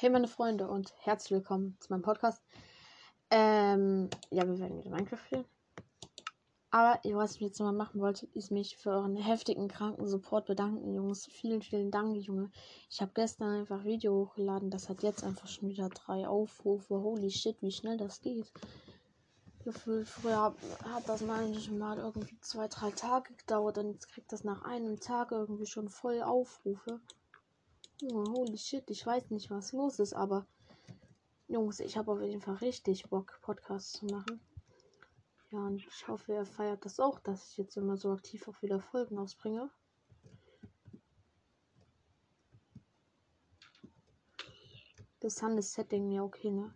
Hey meine Freunde und herzlich willkommen zu meinem Podcast. Ähm, ja, wir werden wieder Minecraft spielen. Aber was ich jetzt mal machen wollte, ist mich für euren heftigen kranken Support bedanken, Jungs. Vielen, vielen Dank, Junge. Ich habe gestern einfach Video hochgeladen. Das hat jetzt einfach schon wieder drei Aufrufe. Holy shit, wie schnell das geht. Gefühlt früher hat das manchmal irgendwie zwei, drei Tage gedauert und jetzt kriegt das nach einem Tag irgendwie schon voll Aufrufe. Holy shit, ich weiß nicht, was los ist, aber Jungs, ich habe auf jeden Fall richtig Bock, Podcasts zu machen. Ja, und ich hoffe, ihr feiert das auch, dass ich jetzt immer so aktiv auch wieder Folgen ausbringe. Das ist Setting ja okay, ne?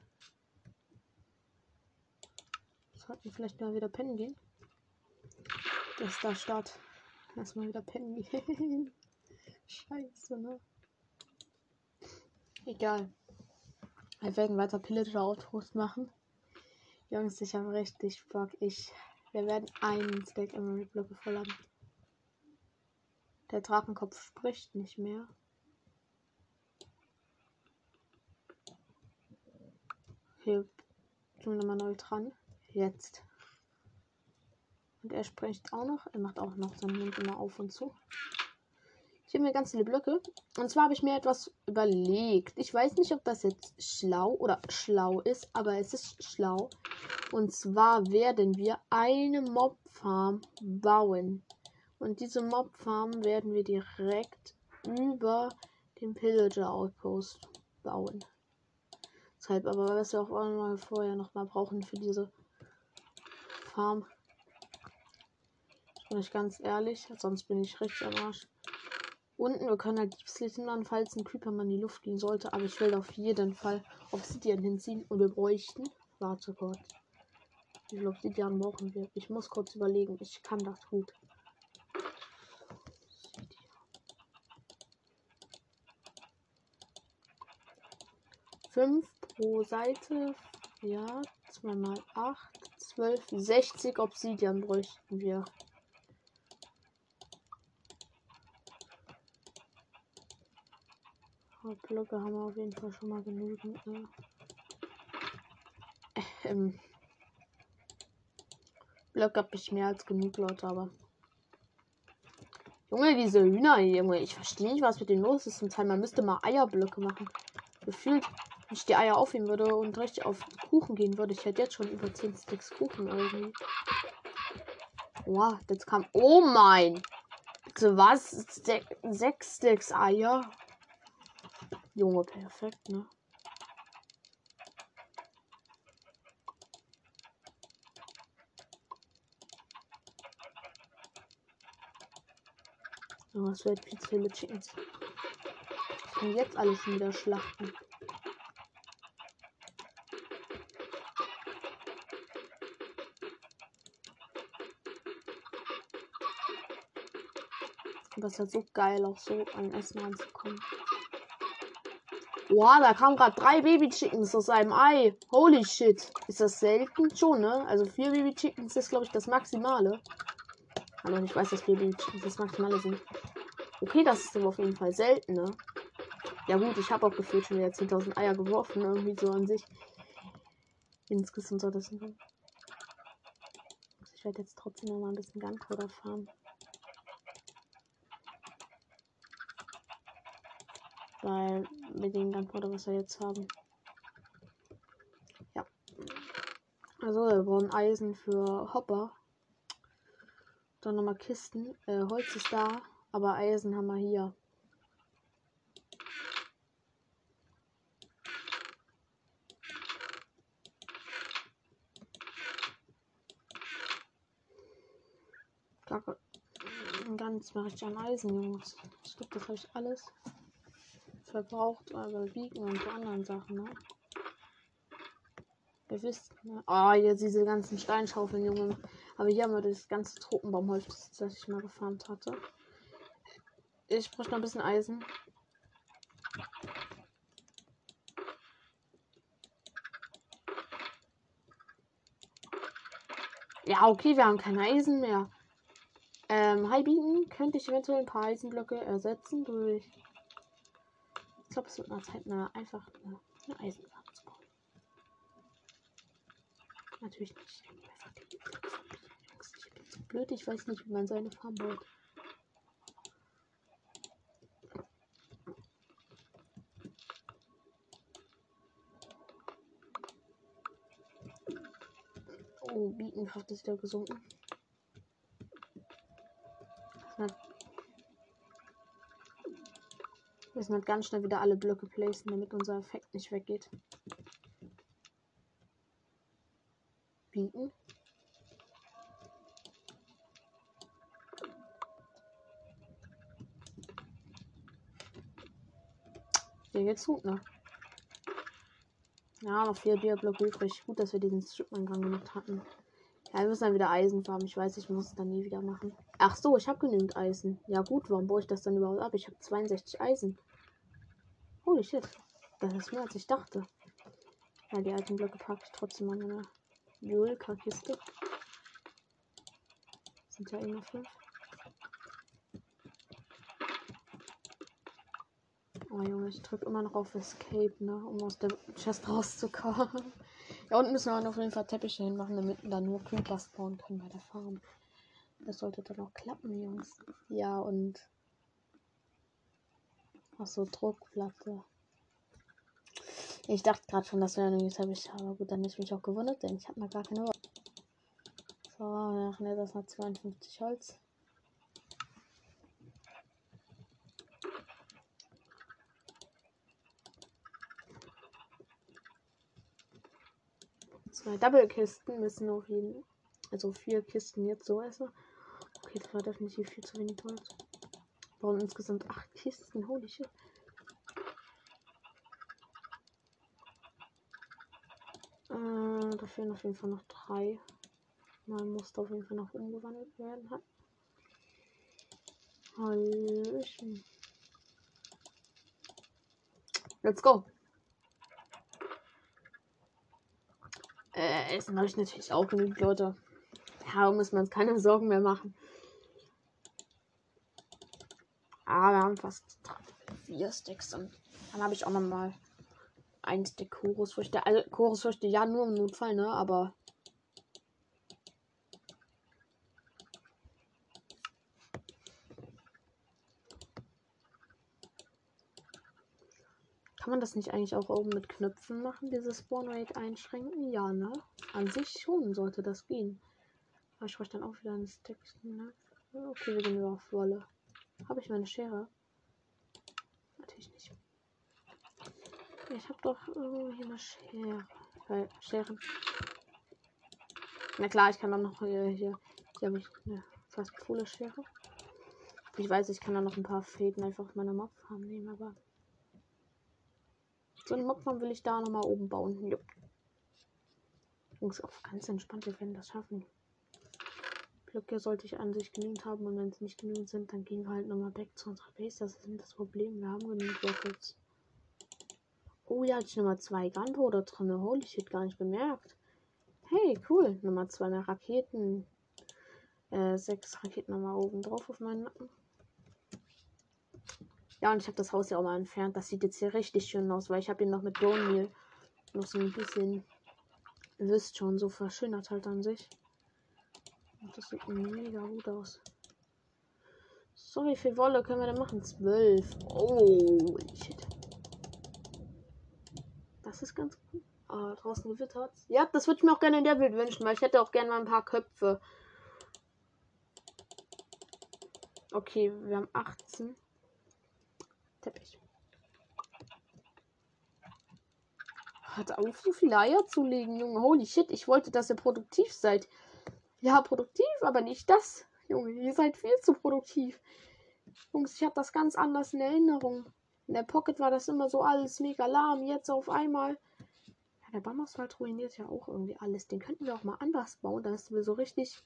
Sollten vielleicht mal wieder pennen gehen. Das ist der Start. Erstmal wieder pennen gehen. Scheiße, ne? Egal. Wir werden weiter Pillager-Autos machen. Jungs, ich habe richtig Bock. Ich, wir werden einen Stack Emerald Blöcke voll haben. Der Drachenkopf spricht nicht mehr. Hier tun wir nochmal neu dran. Jetzt. Und er spricht auch noch. Er macht auch noch seinen Mund immer auf und zu. Ich habe mir ganz viele Blöcke. Und zwar habe ich mir etwas überlegt. Ich weiß nicht, ob das jetzt schlau oder schlau ist, aber es ist schlau. Und zwar werden wir eine Mobfarm bauen. Und diese Mobfarm werden wir direkt über den Pillager Outpost bauen. Deshalb aber, was wir auch einmal vorher noch mal brauchen für diese Farm. Bin ich ganz ehrlich, sonst bin ich richtig am Arsch. Unten, wir können halt Deep machen, falls ein Creeper mal in die Luft gehen sollte. Aber ich will auf jeden Fall Obsidian hinziehen. Und wir bräuchten. Warte kurz. Wie viel Obsidian brauchen wir? Ich muss kurz überlegen. Ich kann das gut. Fünf pro Seite. Ja, 2 mal 8. 12, 60 Obsidian bräuchten wir. Blöcke haben wir auf jeden Fall schon mal genügend. Ne? Ähm. Blöcke habe ich mehr als genug, Leute, aber. Junge, diese Hühner, Junge, ich verstehe nicht, was mit denen los ist. Zum Teil, man müsste mal Eierblöcke machen. Gefühlt, wenn ich die Eier aufheben würde und richtig auf Kuchen gehen würde, ich hätte jetzt schon über 10 Sticks Kuchen irgendwie. Wow, jetzt kam. Oh mein! Was? Sechs Sticks Eier? Junge, perfekt, ne? Oh, es wird zu viele Chickens. Ich kann jetzt alles wieder schlachten. Das ist halt so geil, auch so an Essen anzukommen. Boah, da kamen gerade drei Baby Chickens aus einem Ei. Holy shit. Ist das selten schon, ne? Also vier Baby Chickens ist, glaube ich, das Maximale. Aber ich weiß, dass vier Baby Chickens das Maximale sind. Okay, das ist aber auf jeden Fall selten, ne? Ja gut, ich habe auch gefühlt schon wieder 10.000 Eier geworfen, irgendwie so an sich. Insgesamt soll das sein. Ich werde jetzt trotzdem noch mal ein bisschen Gunpowder fahren. Weil mit dem Gunpowder, was wir jetzt haben. Ja. Also, wir brauchen Eisen für Hopper. Dann nochmal Kisten. Äh, Holz ist da, aber Eisen haben wir hier. Ganz mache ich an Eisen, Jungs. Ich glaube, das habe ich alles verbraucht, aber wiegen und so anderen Sachen, ne? Ihr wisst, ne? Oh, jetzt diese ganzen Steinschaufeln, Junge. Aber hier haben wir das ganze Tropenbaumholz, das ich mal gefarmt hatte. Ich brauche noch ein bisschen Eisen. Ja, okay, wir haben kein Eisen mehr. Ähm, Highbeaten könnte ich eventuell ein paar Eisenblöcke ersetzen durch glaube, es wird mal Zeit, eine, einfach eine, eine Eisenbahn zu bauen. Natürlich nicht. Ich bin so blöd, ich weiß nicht, wie man seine Farm baut. Oh, Bietenkraft ist wieder gesunken. Müssen halt ganz schnell wieder alle Blöcke placen, damit unser Effekt nicht weggeht. Bieten. Hier geht's gut, ne? Ja, noch vier Diablöcke übrig. Gut, dass wir diesen Stripman-Gang gemacht hatten. Ja, wir müssen dann wieder Eisen farmen. Ich weiß, ich muss es dann nie wieder machen. Ach so, ich habe genügend Eisen. Ja gut, warum baue ich das dann überhaupt ab? Ich habe 62 Eisen. Holy shit. Das ist mehr als ich dachte. Ja, die alten Blöcke packe ich trotzdem an eine Julka-Kiste. Sind ja immer fünf. Oh Junge, ich drücke immer noch auf Escape, ne? Um aus der Chest rauszukommen. Da unten müssen wir auf jeden Fall Teppiche hinmachen, damit dann nur Creeper spawnen können bei der Farm. Das sollte dann auch klappen, Jungs. Ja, und. Ach so, Druckplatte. Ich dachte gerade schon, dass wir eine Teppich haben. Aber gut, dann ist mich auch gewundert, denn ich habe noch gar keine. So, wir machen jetzt erstmal 52 Holz. Zwei Double-Kisten müssen auf jeden Also vier Kisten jetzt so essen. Okay, das war definitiv viel zu wenig Holz. Brauchen insgesamt acht Kisten. Holy shit. Äh, da fehlen auf jeden Fall noch drei. Man muss auf jeden Fall noch umgewandelt werden. Hallöchen. Let's go. Äh, Essen habe ich natürlich auch genügend, Leute. Ja, muss man uns keine Sorgen mehr machen. Ah, wir haben fast vier Sticks und dann habe ich auch noch mal ein Stick Chorusfrüchte. Also Chorusfrüchte ja nur im Notfall, ne? Aber Kann man das nicht eigentlich auch oben mit Knöpfen machen, dieses Spawn Rate einschränken? Ja, ne? An sich schon sollte das gehen. Aber ich brauche dann auch wieder einen Stick. Ne? Okay, wir gehen über auf Wolle. Habe ich meine Schere? Natürlich nicht. Ich habe doch irgendwo hier eine Schere. Weil Scheren. Na klar, ich kann auch noch hier. Hier, hier habe ich eine fast coole Schere. Ich weiß, ich kann da noch ein paar Fäden einfach auf meiner Mob haben nehmen, aber so einen Mobfarm will ich da nochmal oben bauen. Jupp. Jungs, auch ganz entspannt, wir werden das schaffen. Blöcke sollte ich an sich genügend haben und wenn es nicht genügend sind, dann gehen wir halt nochmal back zu unserer Base. Das ist nicht das Problem. Wir haben genügend Rockets. Oh ja, ich Nummer 2 Gunpowder drin. Holy shit, gar nicht bemerkt. Hey, cool. Nummer 2 mehr Raketen. Äh, sechs Raketen nochmal oben drauf auf meinen Nacken. Ja, und ich habe das Haus ja auch mal entfernt. Das sieht jetzt hier richtig schön aus, weil ich habe ihn noch mit Bone noch so ein bisschen, ihr wisst schon, so verschönert halt an sich. Und das sieht mega gut aus. So, wie viel Wolle können wir denn machen? Zwölf. Oh, shit. Das ist ganz gut. Ah, draußen gewittert. Ja, das würde ich mir auch gerne in der Bild wünschen, weil ich hätte auch gerne mal ein paar Köpfe. Okay, wir haben 18. Teppich. Hat auf, so viele Eier zu legen, Junge. Holy shit, ich wollte, dass ihr produktiv seid. Ja, produktiv, aber nicht das. Junge, ihr seid viel zu produktiv. Jungs, ich habe das ganz anders in Erinnerung. In der Pocket war das immer so alles mega lahm. Jetzt auf einmal. Ja, der Bambuswald ruiniert ja auch irgendwie alles. Den könnten wir auch mal anders bauen, dass wir so richtig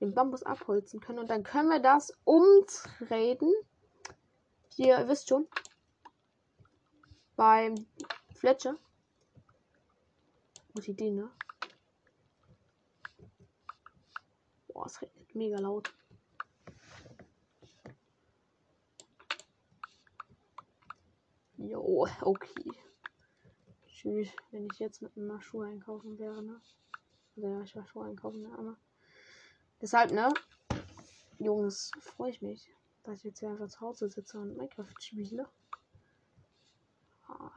den Bambus abholzen können. Und dann können wir das umtreten hier, ihr wisst schon. Beim Fletcher. Gute Idee, ne? Boah, es regnet mega laut. Jo, okay. Tschüss, wenn ich jetzt mit einem Schuh einkaufen wäre, ne? Also ja, ich war Schuhe einkaufen, ne? Aber deshalb, ne? Jungs, freue ich mich, dass ich jetzt hier einfach zu Hause sitze und Minecraft spiele. Ah,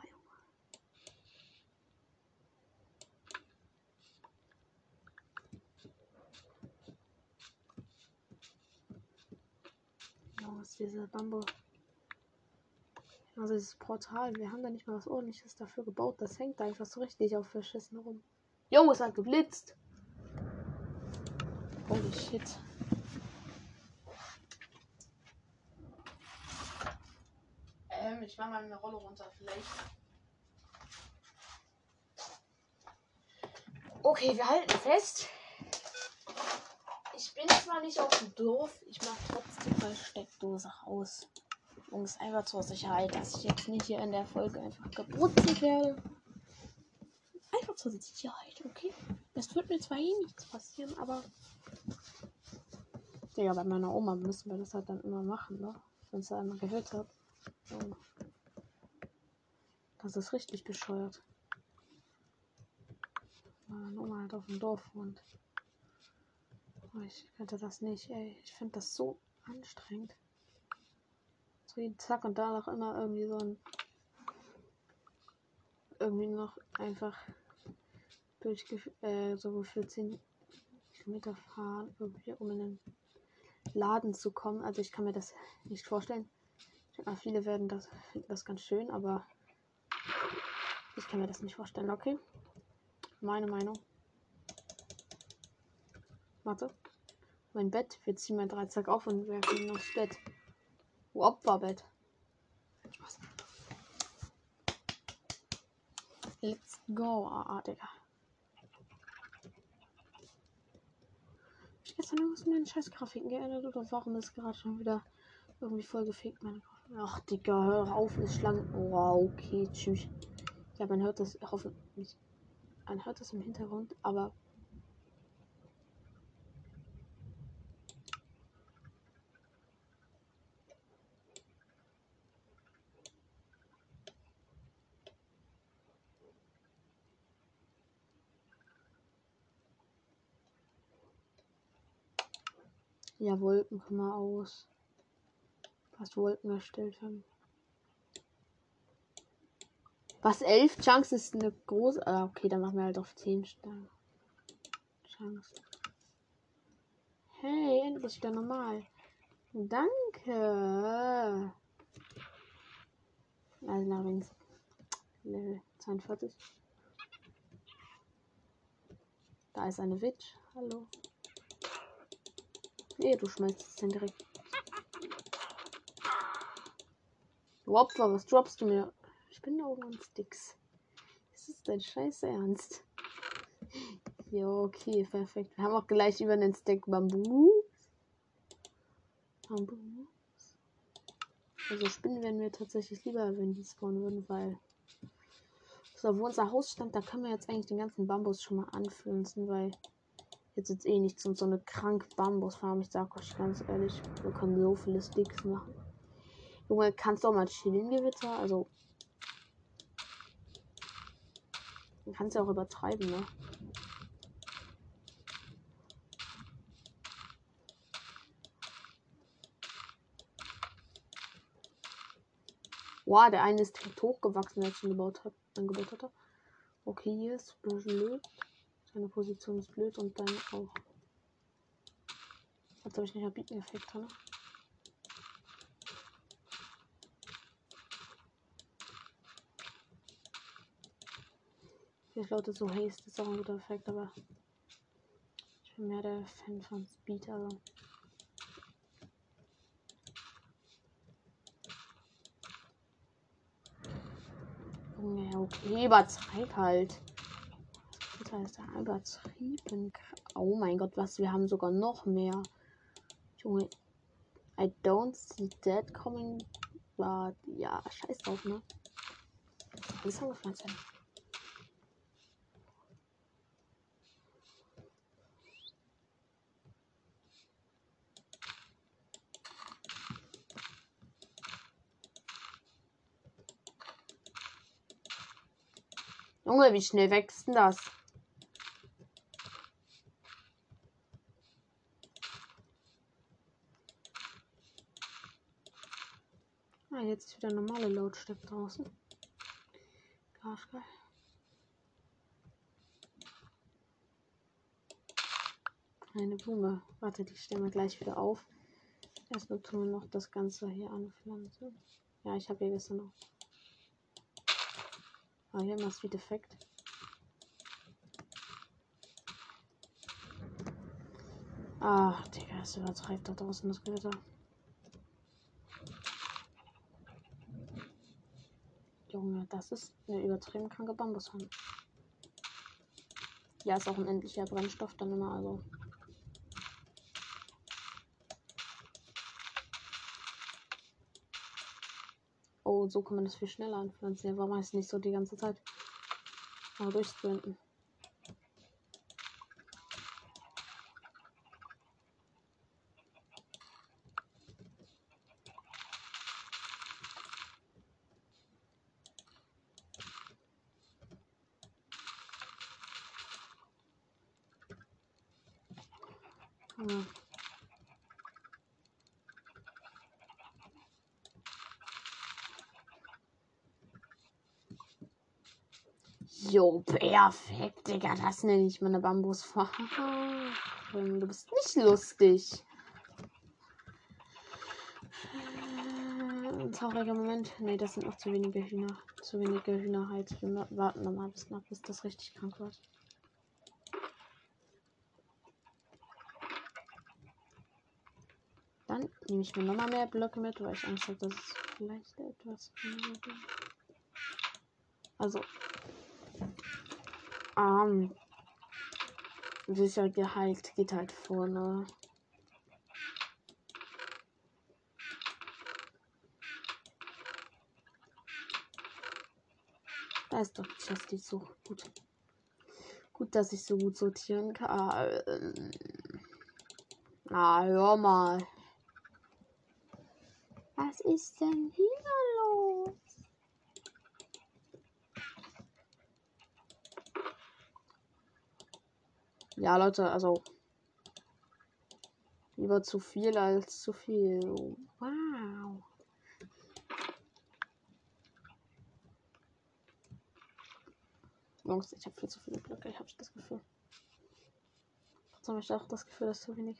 Jungs, diese Bambu. Also dieses Portal, wir haben da nicht mal was ordentliches dafür gebaut. Das hängt da einfach so richtig auf verschissen rum. Jo, es hat geblitzt. Holy shit. Ähm, ich mach mal eine Rolle runter, vielleicht. Okay, wir halten fest. Ich bin zwar nicht auf dem Dorf, ich mach trotzdem mal Steckdose Jungs, einfach zur Sicherheit, dass ich jetzt nicht hier in der Folge einfach gebrutzelt werde. Einfach zur Sicherheit, okay? Es wird mir zwar eh nichts passieren, aber. Ja, bei meiner Oma müssen wir das halt dann immer machen, ne? Wenn sie einmal gehört hat. Das ist richtig bescheuert. Meine Oma halt auf dem Dorf wohnt. Oh, ich könnte das nicht, ey. Ich finde das so anstrengend. Jeden Tag und danach immer irgendwie so ein. Irgendwie noch einfach durch äh, so für 10 Kilometer fahren, irgendwie, um in den Laden zu kommen. Also ich kann mir das nicht vorstellen. Mal, viele werden das finden das ganz schön, aber ich kann mir das nicht vorstellen, okay? Meine Meinung. Warte. Mein Bett. Wir ziehen mein Dreizack auf und werfen ihn aufs Bett. Opferbett. Spaß. Let's go. Ah, ah, Digga. Ich gestern irgendwas mit meinen scheiß Grafiken geändert oder warum ist gerade schon wieder irgendwie voll gefickt meine? Ach, Digga, hör auf, ist schlank. Oh, okay, tschüss. Ja, man hört das hoffentlich. Man hört das im Hintergrund, aber Ja, Wolken können wir aus. Was Wolken erstellt haben. Was? 11 Chunks ist eine große. Ah, okay, dann machen wir halt auf 10 Sterne. Chunks. Hey, endlich wieder normal. Danke. Also nach links. Level 42. Da ist eine Witch. Hallo. Nee, du schmeißt es dann direkt. Opfer, was droppst du mir? Ich bin Augen und Sticks. Ist das dein Scheiß Ernst? Ja, okay, perfekt. Wir haben auch gleich über den Stack Bambu. Bambu. Also Spinnen werden wir tatsächlich lieber, wenn die spawnen würden, weil so, wo unser Haus stand, da können wir jetzt eigentlich den ganzen Bambus schon mal anpflanzen, weil Jetzt ist eh nichts und so eine krank Bambusfarm. Ich sag euch ganz ehrlich, wir können so viele Sticks machen. Junge, kannst du auch mal chillen, Gewitter? Also. Du kannst ja auch übertreiben, ne? Wow, der eine ist hochgewachsen, der schon gebaut hat, angebaut hatte. Okay, hier ist blöd. Seine Position ist blöd und dann auch. Jetzt habe ich nicht einen Beaten-Effekt drin. Vielleicht lautet so Haste ist auch ein guter Effekt, aber ich bin mehr der Fan von Speed, also. Junge, okay, übertreib halt. Ist ja übertrieben. Oh mein Gott, was? Wir haben sogar noch mehr. Junge. I don't see that coming. But, ja, scheiß drauf, ne? Alles angepflanzt werden. Junge, wie schnell wächst denn das? Ah, jetzt ist wieder normale Lautstärke draußen. Arschgeil. Eine Blume. Warte, die stellen wir gleich wieder auf. Erstmal tun wir noch das Ganze hier anpflanzen. Ja, ich habe hier gestern noch. Ah, hier machst wie defekt. Ach, Digga, es übertreibt da draußen das Gewitter. Junge, das ist eine übertrieben kranke Bambushand. Ja, ist auch ein endlicher Brennstoff dann immer, also. Oh, so kann man das viel schneller anpflanzen. Ja, warum heißt nicht so die ganze Zeit? Aber durchsprinten. Ja. Jo, perfekt, Digga. Das nenne ich mal eine Bambusfarm. Du bist nicht lustig. Ein trauriger Moment. Ne, das sind noch zu wenige Hühner. Zu wenige Hühner halt. Wir warten nochmal bis, nach, bis das richtig krank wird. Dann nehme ich mir nochmal mehr Blöcke mit, weil ich Angst habe, dass es vielleicht etwas. Also, ähm, sicher geheilt geht halt vorne. Da ist doch Chesty so gut. Gut, dass ich so gut sortieren kann. Na, hör mal. Was ist denn hier los? Ja, Leute, also lieber zu viel als zu viel. Wow. Jungs, ich habe viel zu viele Blöcke, ich habe das Gefühl. Trotzdem habe ich auch das Gefühl, dass zu wenig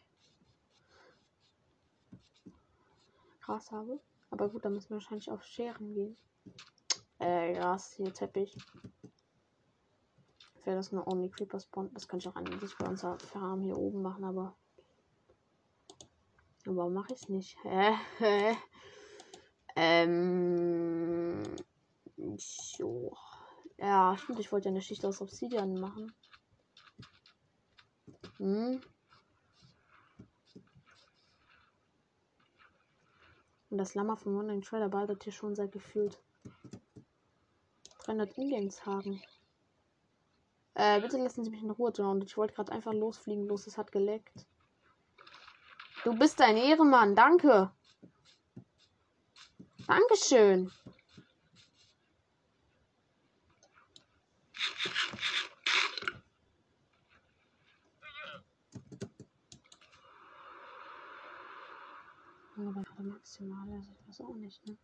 Gras habe. Aber gut, da müssen wir wahrscheinlich auf Scheren gehen. Äh, Gras, hier Teppich wäre das eine Only Creeper Spawn. Das könnte ich auch an sich bei unserer Farm hier oben machen, aber. Aber mache ich es nicht. ähm. So. Ja, stimmt, ich wollte ja eine Schicht aus Obsidian machen. Hm. Und das Lama von Wandering Trader baldet hier schon seit gefühlt 300 Indians haben. Äh, bitte lassen Sie mich in Ruhe, John. Ich wollte gerade einfach losfliegen, bloß es hat geleckt. Du bist ein Ehrenmann, danke. Dankeschön. Aber maximal, also ich weiß auch nicht, ne?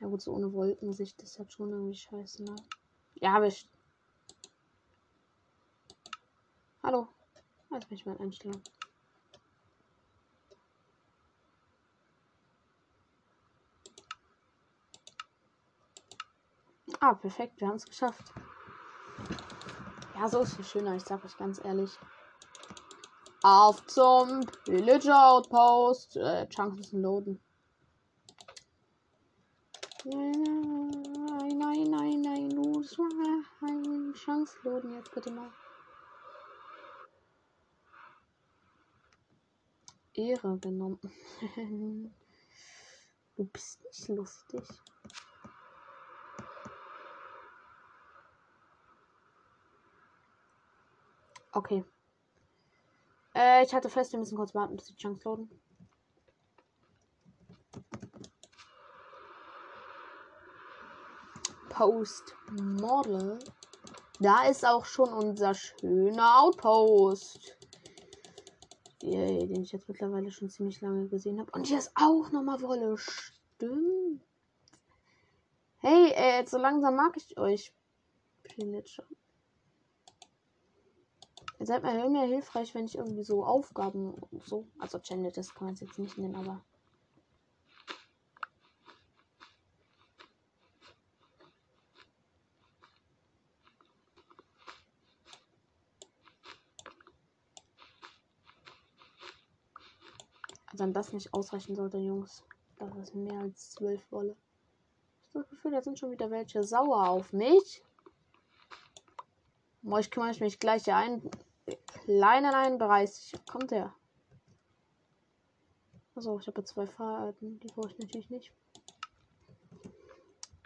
Ja gut, so ohne Wolkensicht ist halt schon irgendwie scheiße, ne? Ja, habe ich. Hallo. Jetzt bin ich mal Einstellung. Ah, perfekt, wir haben es geschafft. Ja, so ist viel schöner, ich sag euch ganz ehrlich. Auf zum Village Outpost. Äh, Chunks müssen loaden. Nein, nein, nein, nein, du eine Chance loaden jetzt bitte mal. Ehre genommen. du bist nicht lustig. Okay. Äh, ich hatte fest, wir müssen kurz warten, bis die Chance loaden. Outpost Model. Da ist auch schon unser schöner Outpost. Yay, den ich jetzt mittlerweile schon ziemlich lange gesehen habe. Und hier ist auch nochmal Wolle. Stimmt. Hey, äh, so langsam mag ich euch. Pillager. Ihr seid mir immer hilfreich, wenn ich irgendwie so Aufgaben so. Also Channel, das kann man es jetzt nicht nennen, aber. Wenn das nicht ausreichen sollte, Jungs. Das ist mehr als zwölf Wolle. Ich habe das Gefühl, da sind schon wieder welche sauer auf mich. Boah, ich kümmere mich gleich hier ein. Kleiner 31. Kommt der? Also ich habe zwei Fahrarten. Die brauche ich natürlich nicht.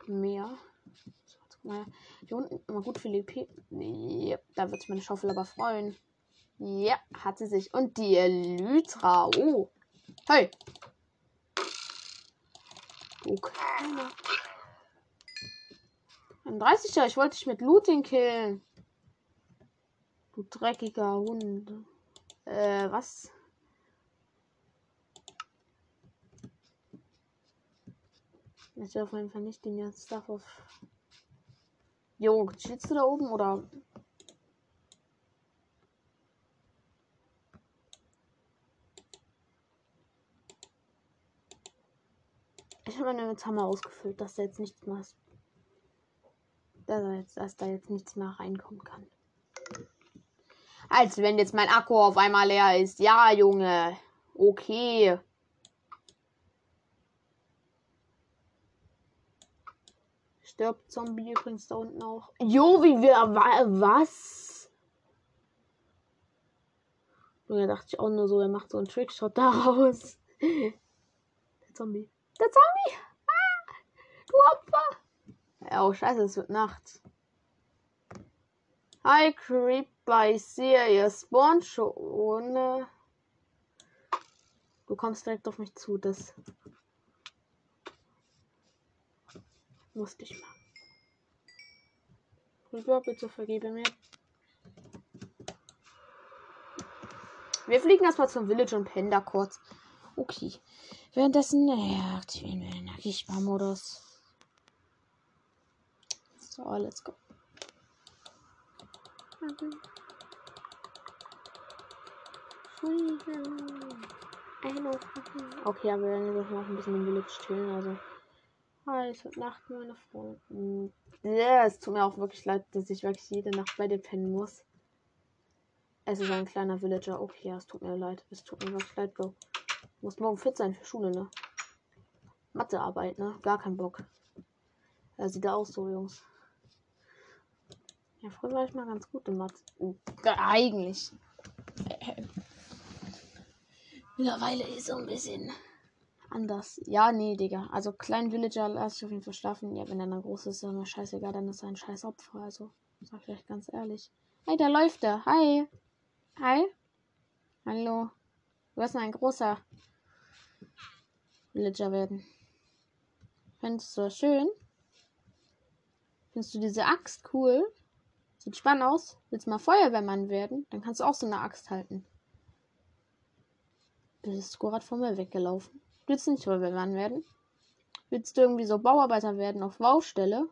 Mehr. So, jetzt mal. Hier unten immer gut für LP. Ja, da wird sich meine Schaufel aber freuen. Ja, hat sie sich. Und die Elytra. Oh. Hey. Du kleiner. Ein 30er. Ich wollte dich mit Looting killen. Du dreckiger Hund. Äh, was? Ich auf jeden Fall nicht den jetzt Stuff auf. Jo, chillst du da oben oder? Ich habe meine Hammer ausgefüllt, dass da jetzt nichts mehr, dass, dass da jetzt nichts mehr reinkommen kann. Als wenn jetzt mein Akku auf einmal leer ist. Ja, Junge. Okay. Stirbt Zombie übrigens da unten auch. Jo, wie wir. Was? Da dachte ich auch nur so, er macht so einen Trickshot daraus. Der Zombie. Der Zombie! Ah, du Opfer! Oh, scheiße, es wird Nacht. Hi, Creeper, ich sehe, ihr spawnt schon. Du kommst direkt auf mich zu, das musste ich machen. Creeper, bitte vergebe mir. Wir fliegen erstmal zum Village und pennen da kurz. Okay. Währenddessen ja, aktivieren wir den Nackig-Modus. So, let's go. Okay, aber dann dürfen wir auch ein bisschen im Village chillen, also. Hi, es wird Nacht, meine Freunde. Ja, es tut mir auch wirklich leid, dass ich wirklich jede Nacht bei dir pennen muss. Es ist ein kleiner Villager. Okay, ja, es tut mir leid. Es tut mir wirklich leid, Bro. Muss morgen fit sein für Schule, ne? Mathearbeit, ne? Gar kein Bock. Er sieht da aus so, Jungs. Ja, früher war ich mal ganz gut im Mathe. Ja, eigentlich. Mittlerweile ist so ein bisschen anders. Ja, nee, Digga. Also kleinen Villager lasse ich auf jeden Fall schlafen. Ja, wenn er dann groß ist, ist mir scheißegal, dann ist er ein scheiß Opfer. Also, sag ich euch ganz ehrlich. Hey, da läuft er. Hi. Hi. Hallo. Du bist ein großer Villager werden. Findest du das schön? Findest du diese Axt cool? Sieht spannend aus. Willst du mal Feuerwehrmann werden? Dann kannst du auch so eine Axt halten. Du bist gerade von mir weggelaufen. Willst du nicht Feuerwehrmann werden? Willst du irgendwie so Bauarbeiter werden auf Baustelle?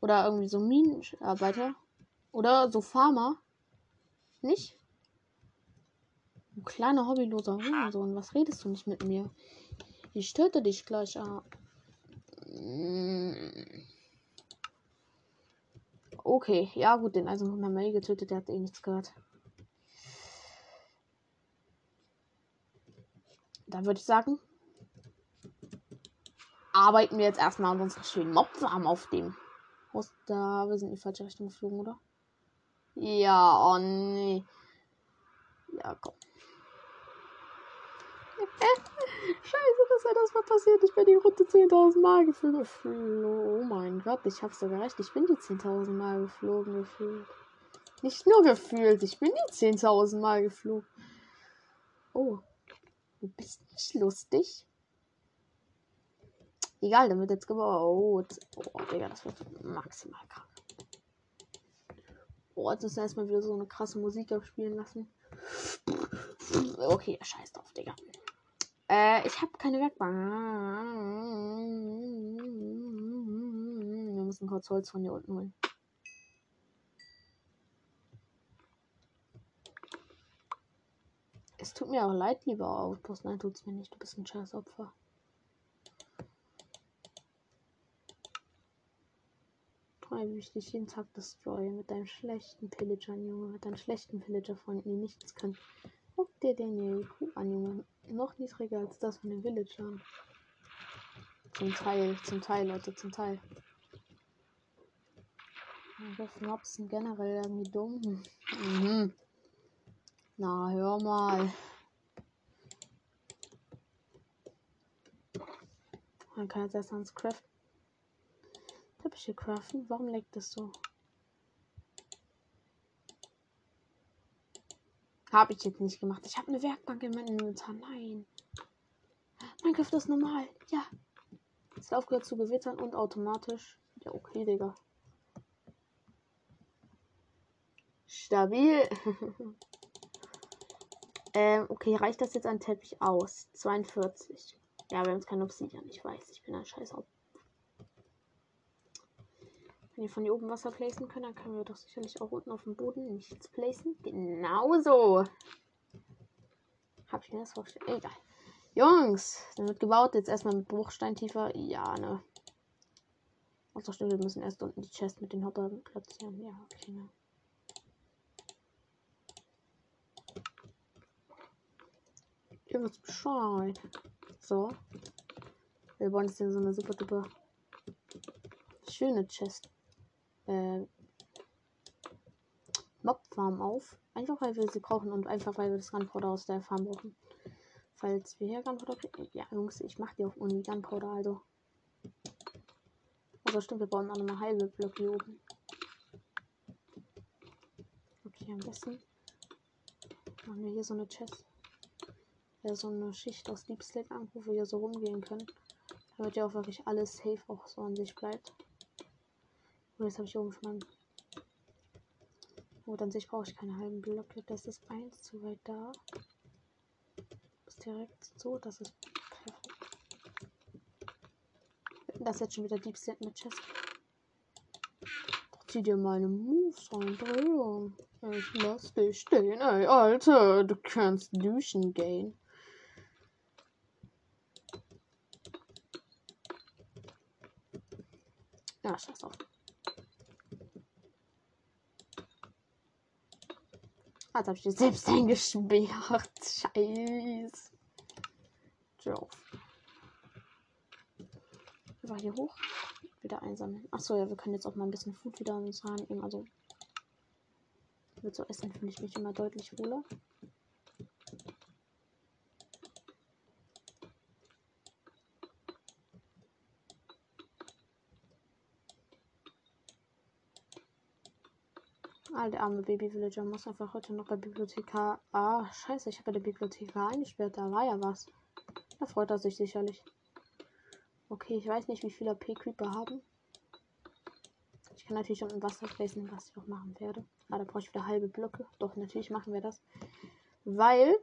Oder irgendwie so Minenarbeiter? Oder so Farmer? Nicht? Ein kleiner hobbyloser Hurensohn. Was redest du nicht mit mir? Ich töte dich gleich ab. Okay, ja gut, den Eisenhunger Mail getötet, der hat eh nichts gehört. Dann würde ich sagen, arbeiten wir jetzt erstmal an unseren schönen Mobfarm auf dem. Da, wir sind in die falsche Richtung geflogen, oder? Ja, oh nee. Ja, komm. Scheiße, dass er das mal passiert. Ich bin die Runde 10.000 Mal geflogen. Oh mein Gott, ich hab's sogar recht. Ich bin die 10.000 Mal geflogen gefühlt. Nicht nur gefühlt, ich bin die 10.000 Mal geflogen. Oh, du bist nicht lustig. Egal, wird jetzt gebaut. Oh, Digga, das wird maximal krank. Oh, jetzt ist erstmal wieder so eine krasse Musik abspielen lassen. Okay, scheiß drauf, Digga. Äh, ich habe keine Werkbank. Wir müssen kurz Holz von hier unten holen. Es tut mir auch leid, lieber Outpost. Nein, tut's mir nicht. Du bist ein scheiß Opfer. Wie ich jeden Tag destroye mit deinem schlechten Pillager, Junge. Mit deinen schlechten Pillager-Freunden, die nichts können. Guck dir den IQ an, Junge. Noch niedriger als das von den Villagern. Zum Teil, zum Teil, Leute, zum Teil. Fnobs sind generell irgendwie dumm. Mhm. Na, hör mal. Man kann jetzt erst ans Craften. Teppiche craften. Warum leckt das so? Habe ich jetzt nicht gemacht. Ich habe eine Werkbank in meinem Inventar. Nein. Minecraft ist normal. Ja. Es aufgehört zu gewittern und automatisch. Ja, okay, Digga. Stabil. ähm, okay, reicht das jetzt an Teppich aus? 42. Ja, wir haben jetzt kein Obsidian. Ich weiß, ich bin ein scheiß Ob Wenn wir von hier oben Wasser placen können, dann können wir doch sicherlich auch unten auf dem Boden nichts placen. Genauso. Hab ich mir das vorgestellt. Egal. Jungs, dann wird gebaut. Jetzt erstmal mit Bruchstein tiefer. Ja, ne. Achso, stimmt, wir müssen erst unten die Chest mit den Hopper platzieren. Ja, okay, ne. Ihr wisst. So. Wir bauen jetzt hier so eine super duper schöne Chest. Äh, Mob-Farm auf. Einfach weil wir sie brauchen und einfach weil wir das Gunpowder aus der Farm brauchen. Falls wir hier Gunpowder kriegen. Ja, Jungs, ich mach die auf Uni Gunpowder, also. Also stimmt, wir bauen noch eine halbe Block hier oben. Okay, am besten machen wir hier so eine Chest ja, so eine Schicht aus Deep Slate an, wo wir hier so rumgehen können. Damit ja auch wirklich alles safe auch so an sich bleibt. Und jetzt habe ich oben schon mal. Gut, an sich brauche ich keine halben Blöcke. Das ist eins zu weit da. Ist direkt so, das ist perfekt. Das ist jetzt schon wieder Deep Slate mit Chest. Zieh dir meine Moves rein, Drehung. Ich lass dich stehen, ey, Alter. Du kannst duschen gehen. Ja, scheiß drauf. Jetzt habe ich dir selbst eingesperrt. Scheiß. Drauf. Einfach hier hoch. Wieder einsammeln. Achso, ja, wir können jetzt auch mal ein bisschen Food wieder uns reinnehmen. Also. Mit so Essen fühle ich mich immer deutlich wohler. Ah, der arme Baby-Villager muss einfach heute noch bei Bibliothekar. Ah, scheiße, ich habe bei der Bibliothekar eingesperrt. Da war ja was. Da freut er sich sicherlich. Okay, ich weiß nicht, wie viele AP-Creeper haben. Ich kann natürlich unten Wasser placen, was ich auch machen werde. Ah, da brauche ich wieder halbe Blöcke. Doch, natürlich machen wir das. Weil.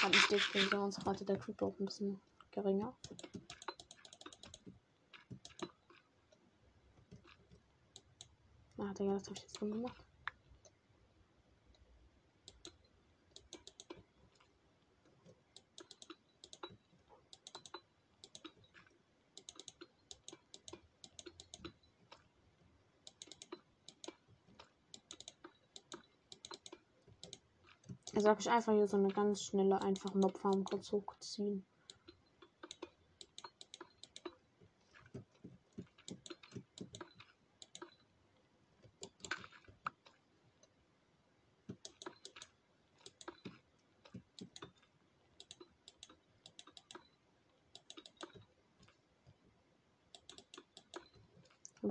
Hat nicht der unsere Rate der Creeper auch ein bisschen geringer. Digga, das habe ich jetzt dumm gemacht. Also habe ich einfach hier so eine ganz schnelle, einfache Mobfarm kurz hochziehen.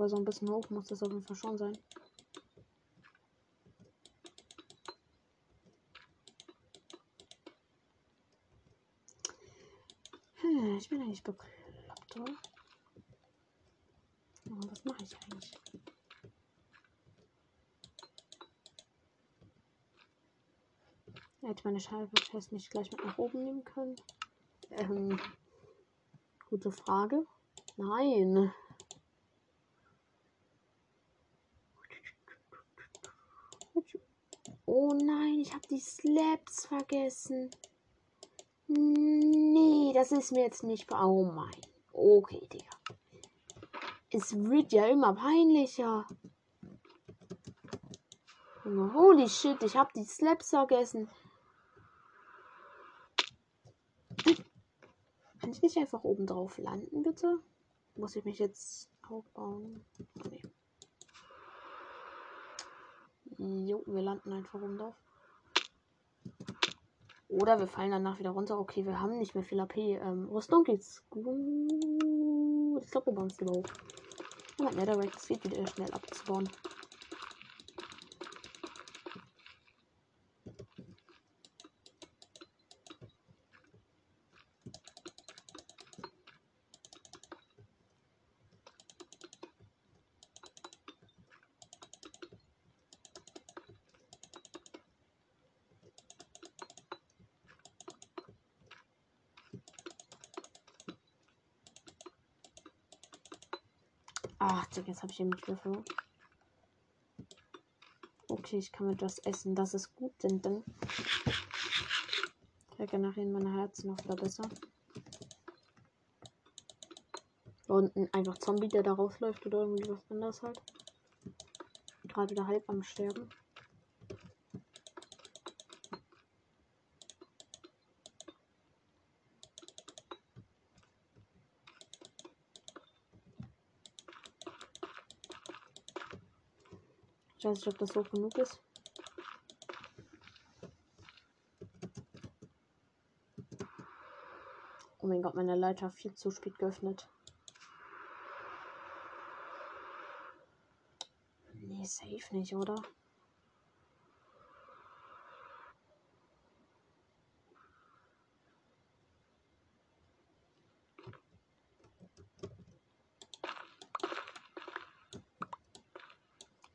Aber so ein bisschen hoch muss das auf jeden Fall schon sein. Hm, ich bin eigentlich bekloppt. Warte. Oh, was mache ich eigentlich? Hätte meine Scheibe fest nicht gleich mit nach oben nehmen können. Ähm, gute Frage. Nein. Oh nein, ich habe die Slaps vergessen. Nee, das ist mir jetzt nicht. Oh mein. Okay, Digga. Es wird ja immer peinlicher. Holy shit, ich habe die Slaps vergessen. Kann ich nicht einfach oben drauf landen, bitte? Muss ich mich jetzt aufbauen? Nee. Jo, wir landen einfach oben drauf. Oder wir fallen danach wieder runter. Okay, wir haben nicht mehr viel AP. Ähm, Rüstung geht's gut. Ich glaube, wir bauen es lieber hoch. Aber Netherrack, es geht wieder schnell abzubauen. Ach, jetzt habe ich den Mitwürfel. Okay, ich kann mir das essen. Das ist gut, denn dann regenerieren meine Herzen noch wieder besser. unten einfach Zombie, der da rausläuft oder irgendwie was anderes halt. Gerade wieder halb am Sterben. Ich weiß nicht, ob das hoch genug ist. Oh mein Gott, meine Leiter viel zu spät geöffnet. Nee, safe nicht, oder?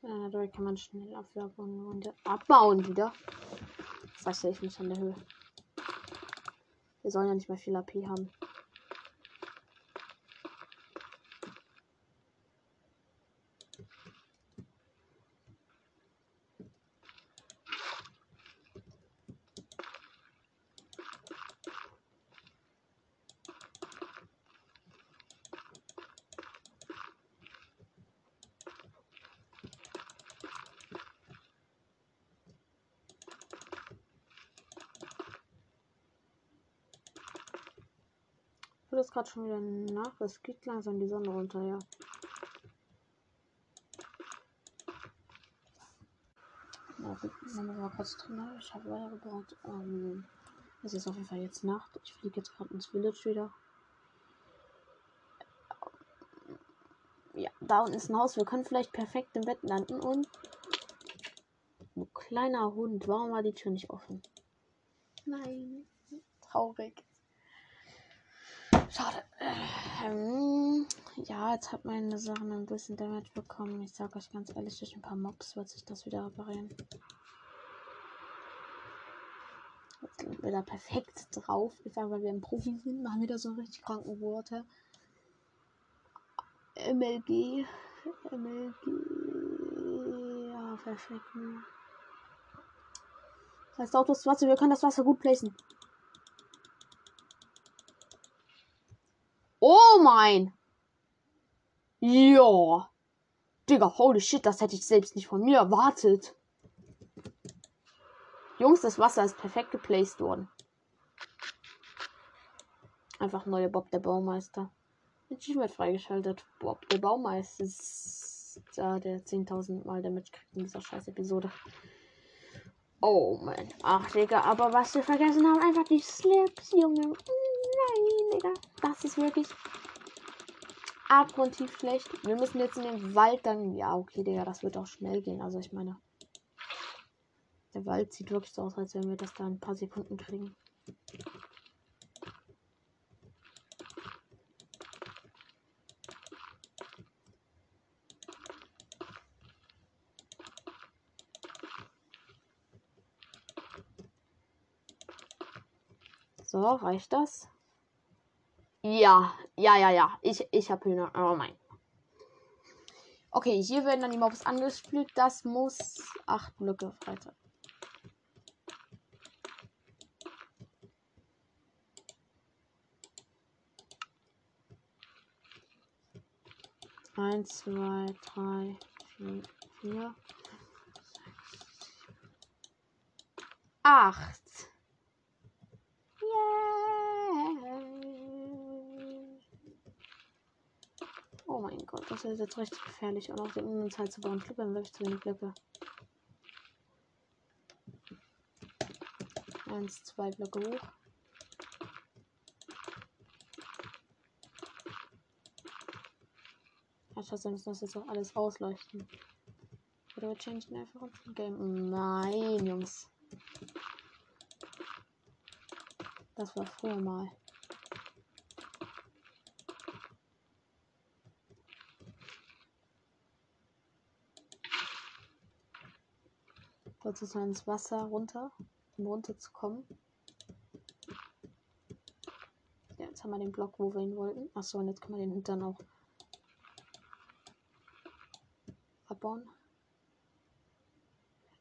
Dadurch kann man schnell abwerfen und abbauen wieder. Das heißt, ich nicht an der Höhe. Wir sollen ja nicht mehr viel AP haben. Gerade schon wieder nach. Es geht langsam die Sonne runter, ja. Gut, dann war kurz drin. Ich habe weitergebaut. Ähm, es ist auf jeden Fall jetzt Nacht. Ich fliege jetzt gerade ins Village wieder. Ja, da unten ist ein Haus. Wir können vielleicht perfekt im Bett landen und. Ein kleiner Hund. Warum war die Tür nicht offen? Nein. Traurig. Schade. Ähm, ja, jetzt hat meine Sachen ein bisschen Damage bekommen. Ich sage euch ganz ehrlich, durch ein paar Mobs wird sich das wieder reparieren. Jetzt sind wir da perfekt drauf. Ich sage, weil wir im Profi sind, machen wir da so richtig kranken Worte. MLG. MLG. Ja, perfekt. Das heißt, Autos Wasser, wir können das Wasser gut placen. Oh mein. Ja. Digga, holy shit, das hätte ich selbst nicht von mir erwartet. Jungs, das Wasser ist perfekt geplaced worden. Einfach neue Bob der Baumeister. Achievement freigeschaltet. Bob der Baumeister ist da, der 10.000 Mal Damage kriegt in dieser scheiß Episode. Oh mein. Ach, Digga, aber was wir vergessen haben, einfach die Slips, Junge. Nein, Digga. Das ist wirklich abgrundtief schlecht. Wir müssen jetzt in den Wald dann. Ja, okay, Digga, das wird auch schnell gehen. Also ich meine. Der Wald sieht wirklich so aus, als wenn wir das da ein paar Sekunden kriegen. So, reicht das? Ja, ja, ja, ja. Ich, ich habe Hühner. Oh mein. Okay, hier werden dann die Mobs angespült. Das muss acht Blöcke weiter. Eins, zwei, drei, vier, vier, acht. Yeah. Oh mein Gott, das ist jetzt richtig gefährlich. Und auf den Zeit zu bauen. Klippe, dann zu wenig Blöcke. Eins, zwei Blöcke hoch. Ja, scheiße, müssen das jetzt auch alles ausleuchten. Oder wir changen einfach unser Game. Nein, Jungs. Das war früher mal. Sozusagen ins Wasser runter, um runterzukommen. Ja, jetzt haben wir den Block, wo wir ihn wollten. Achso, und jetzt können wir den Hintern auch abbauen.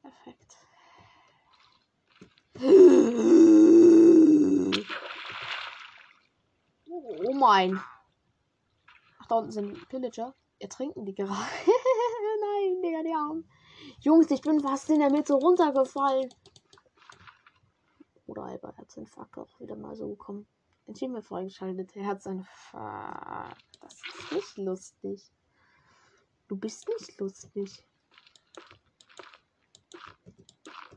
Perfekt. Oh mein. Ach, da unten sind Pillager. Ertrinken die gerade. Nein, Digga, die Armen. Jungs, ich bin fast in der Mitte runtergefallen. Oder Alba Herzinfarkt auch wieder mal so gekommen. Achievement freigeschaltet. Herzinfarkt. Das ist nicht lustig. Du bist nicht lustig.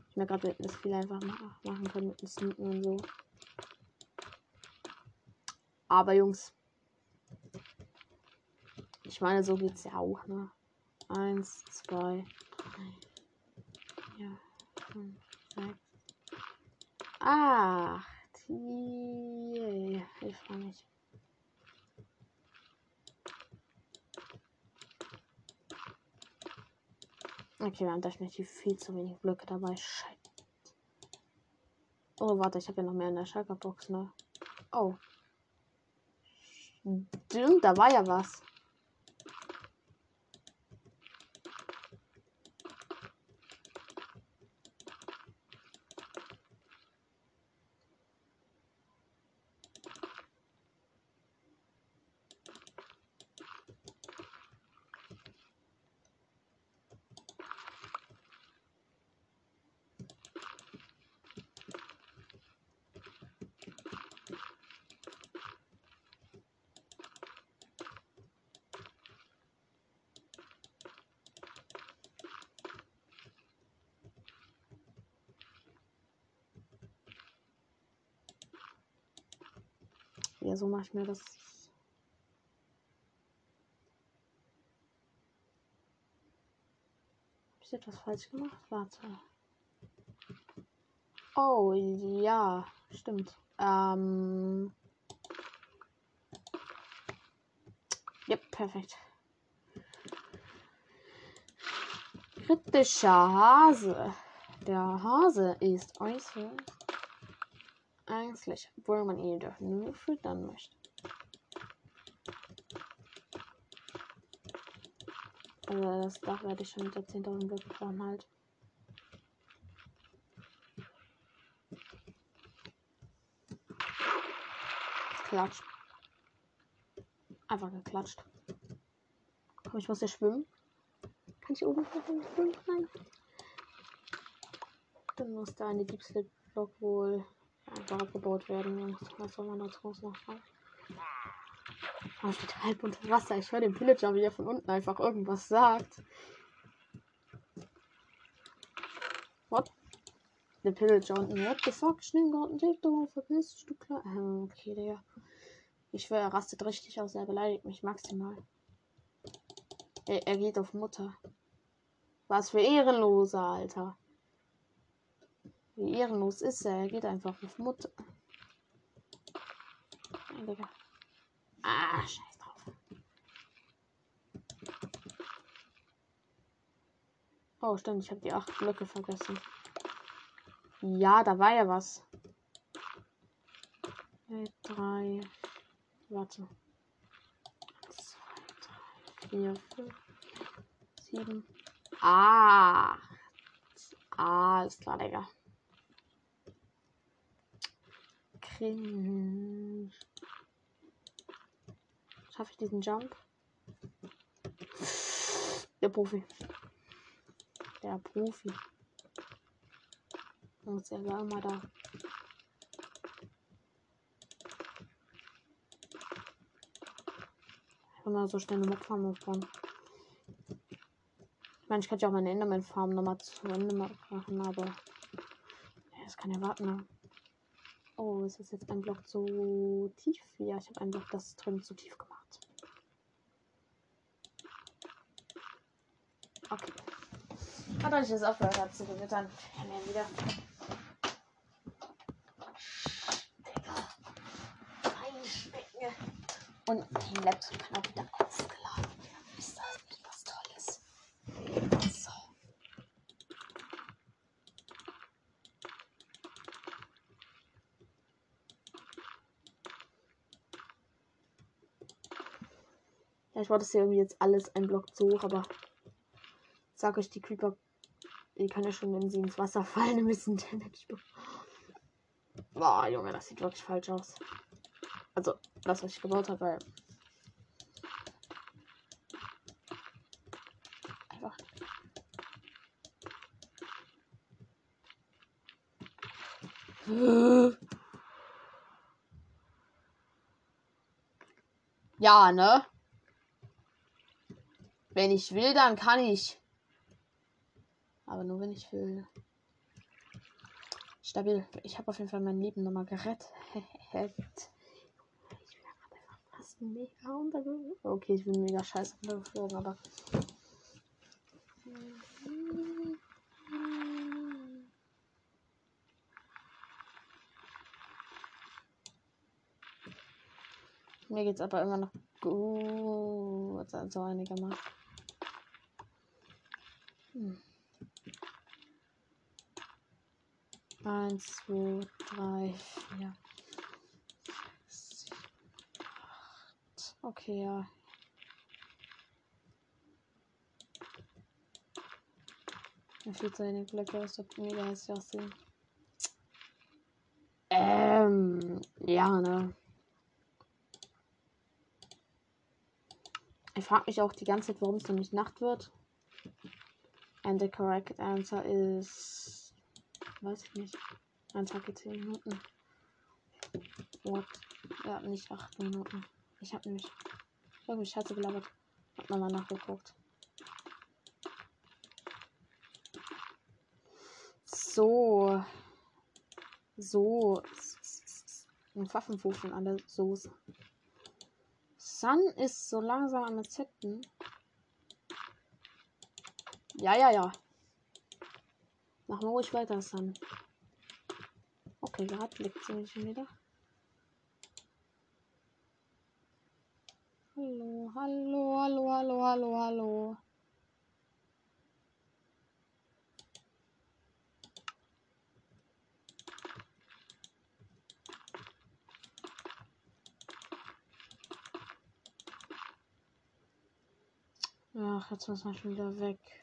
Ich merke gerade, wir hätten das viel einfach machen können mit dem Sneaken und so. Aber Jungs. Ich meine, so geht's ja auch, ne? Eins, zwei, vier, fünf, sechs, acht. Yeah. Ich freue mich. Okay, wir haben definitiv viel zu wenig Blöcke dabei. Scheiße. Oh, warte, ich habe ja noch mehr in der Schalker-Box, ne? Oh. Stimmt, da war ja was. Ja, so mache ich mir das. Hab ich etwas falsch gemacht? Warte. Oh, ja, stimmt. Ähm. Ja, perfekt. Kritischer Hase. Der Hase ist äußerst ängstlich, obwohl man ihn doch nur füttern möchte. Also das Dach werde ich schon mit der 10.000 Blöcke bauen halt. Klatsch. Einfach geklatscht. Komm, ich muss hier schwimmen. Kann ich oben schwimmen? Nein. Dann muss da eine Deep Slip Block wohl einfach abgebaut werden, Jungs. Was soll man da draus noch machen? Oh, ich steht halb unter Wasser. Ich höre den Pillager, wie er von unten einfach irgendwas sagt. What? Der Pillager unten. What the fuck? Schnell Garten, take doch verpiss dich, du klar. Ähm, okay, Digga. Ich schwöre, er rastet richtig aus. Er beleidigt mich maximal. Er, er geht auf Mutter. Was für Ehrenloser, Alter. Wie ehrenlos ist er? Er geht einfach auf Mutter. Digga. Ah, scheiß drauf. Oh, stimmt, ich habe die acht Blöcke vergessen. Ja, da war ja was. Okay, drei. Warte. Eins, zwei, drei, vier, fünf, sieben. Ah. Ah, alles klar, Digga. Cringe. Schaffe ich diesen Jump? Der Profi. Der Profi. Und er war immer da. Immer so schnell eine Mob-Farm aufbauen. Ich meine, ich könnte ja auch meine Enderman-Farm nochmal zu Ende machen, aber. Ja, das kann ja warten. Ne? Oh, ist das jetzt ein Block zu tief? Ja, ich habe einen Block das drin zu tief gemacht. Okay. Hat euch das aufgehört hat zu gewittern. Ja wieder. Und mein Laptop kann auch wieder aufgeladen werden. Ist das nicht was Tolles? So. Ja, ich wollte es ja irgendwie jetzt alles ein Block zu hoch, aber sag euch, die Creeper, die kann ja schon, wenn sie ins Wasser fallen, ein bisschen Damage Boah, Junge, das sieht wirklich falsch aus. Also, das, was ich gebaut habe, weil. Einfach. Ja, ne? Wenn ich will, dann kann ich. Aber nur wenn ich will. Stabil. Ich habe auf jeden Fall mein Leben nochmal gerettet. ich bin gerade einfach fast mega untergeflogen. Okay, ich bin mega scheiße untergeflogen, aber. Mir geht's aber immer noch gut. Also einigermaßen. Hm. Eins, zwei, drei, vier. Sieben, acht. Okay, ja. Mir viel zu wenig Blöcke, das wird mega hässlich aussehen. Ähm, ja, ne. Ich frage mich auch die ganze Zeit, warum es noch nicht Nacht wird. And the correct answer is. Weiß ich nicht. Ein Tag geht 10 Minuten. What? Ja, nicht 8 Minuten. Ich habe nämlich irgendwie Scheiße gelabert. Hab nochmal nachgeguckt. So. So. Ein Waffenwurf und alle Soße. Sun ist so langsam am Rezepten. Ja, ja, ja. Machen wir ruhig weiter, Sun. Okay, gerade liegt sie schon wieder. Hallo, hallo, hallo, hallo, hallo, hallo. Ach, jetzt muss man schon wieder weg.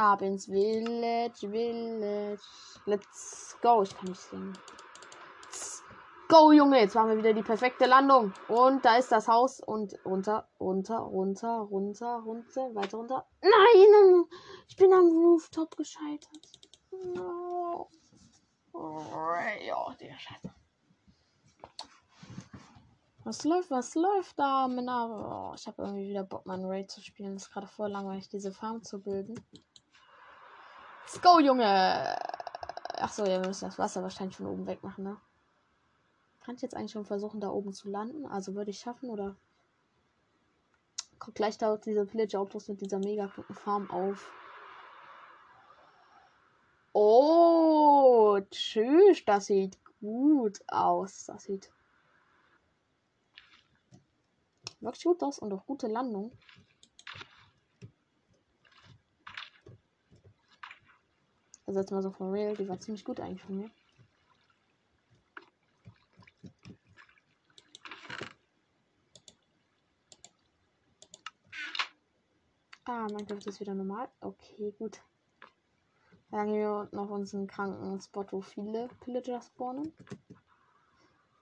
Ab ins Village, Village. Let's go. Ich kann nicht singen. Let's go, Junge. Jetzt machen wir wieder die perfekte Landung. Und da ist das Haus. Und runter, runter, runter, runter, runter, weiter runter. Nein! Ich bin am Rooftop gescheitert. No. Oh, ja, der Scheiße. Was läuft, was läuft da, Männer? Oh, ich habe irgendwie wieder Bock, meinen Raid zu spielen. Das ist gerade voll langweilig, diese Farm zu bilden. Let's go, Junge! Achso, ja, wir müssen das Wasser wahrscheinlich von oben weg machen, ne? Kann ich jetzt eigentlich schon versuchen, da oben zu landen? Also würde ich schaffen, oder? Kommt gleich da diese Villager-Autos mit dieser mega guten Farm auf. Oh, tschüss, das sieht gut aus. Das sieht wirklich gut aus und auch gute Landung. Also jetzt mal so for real, die war ziemlich gut eigentlich von mir. Ah, Minecraft ist wieder normal. Okay, gut. Dann gehen wir noch unseren kranken Spot, wo viele Pillager spawnen.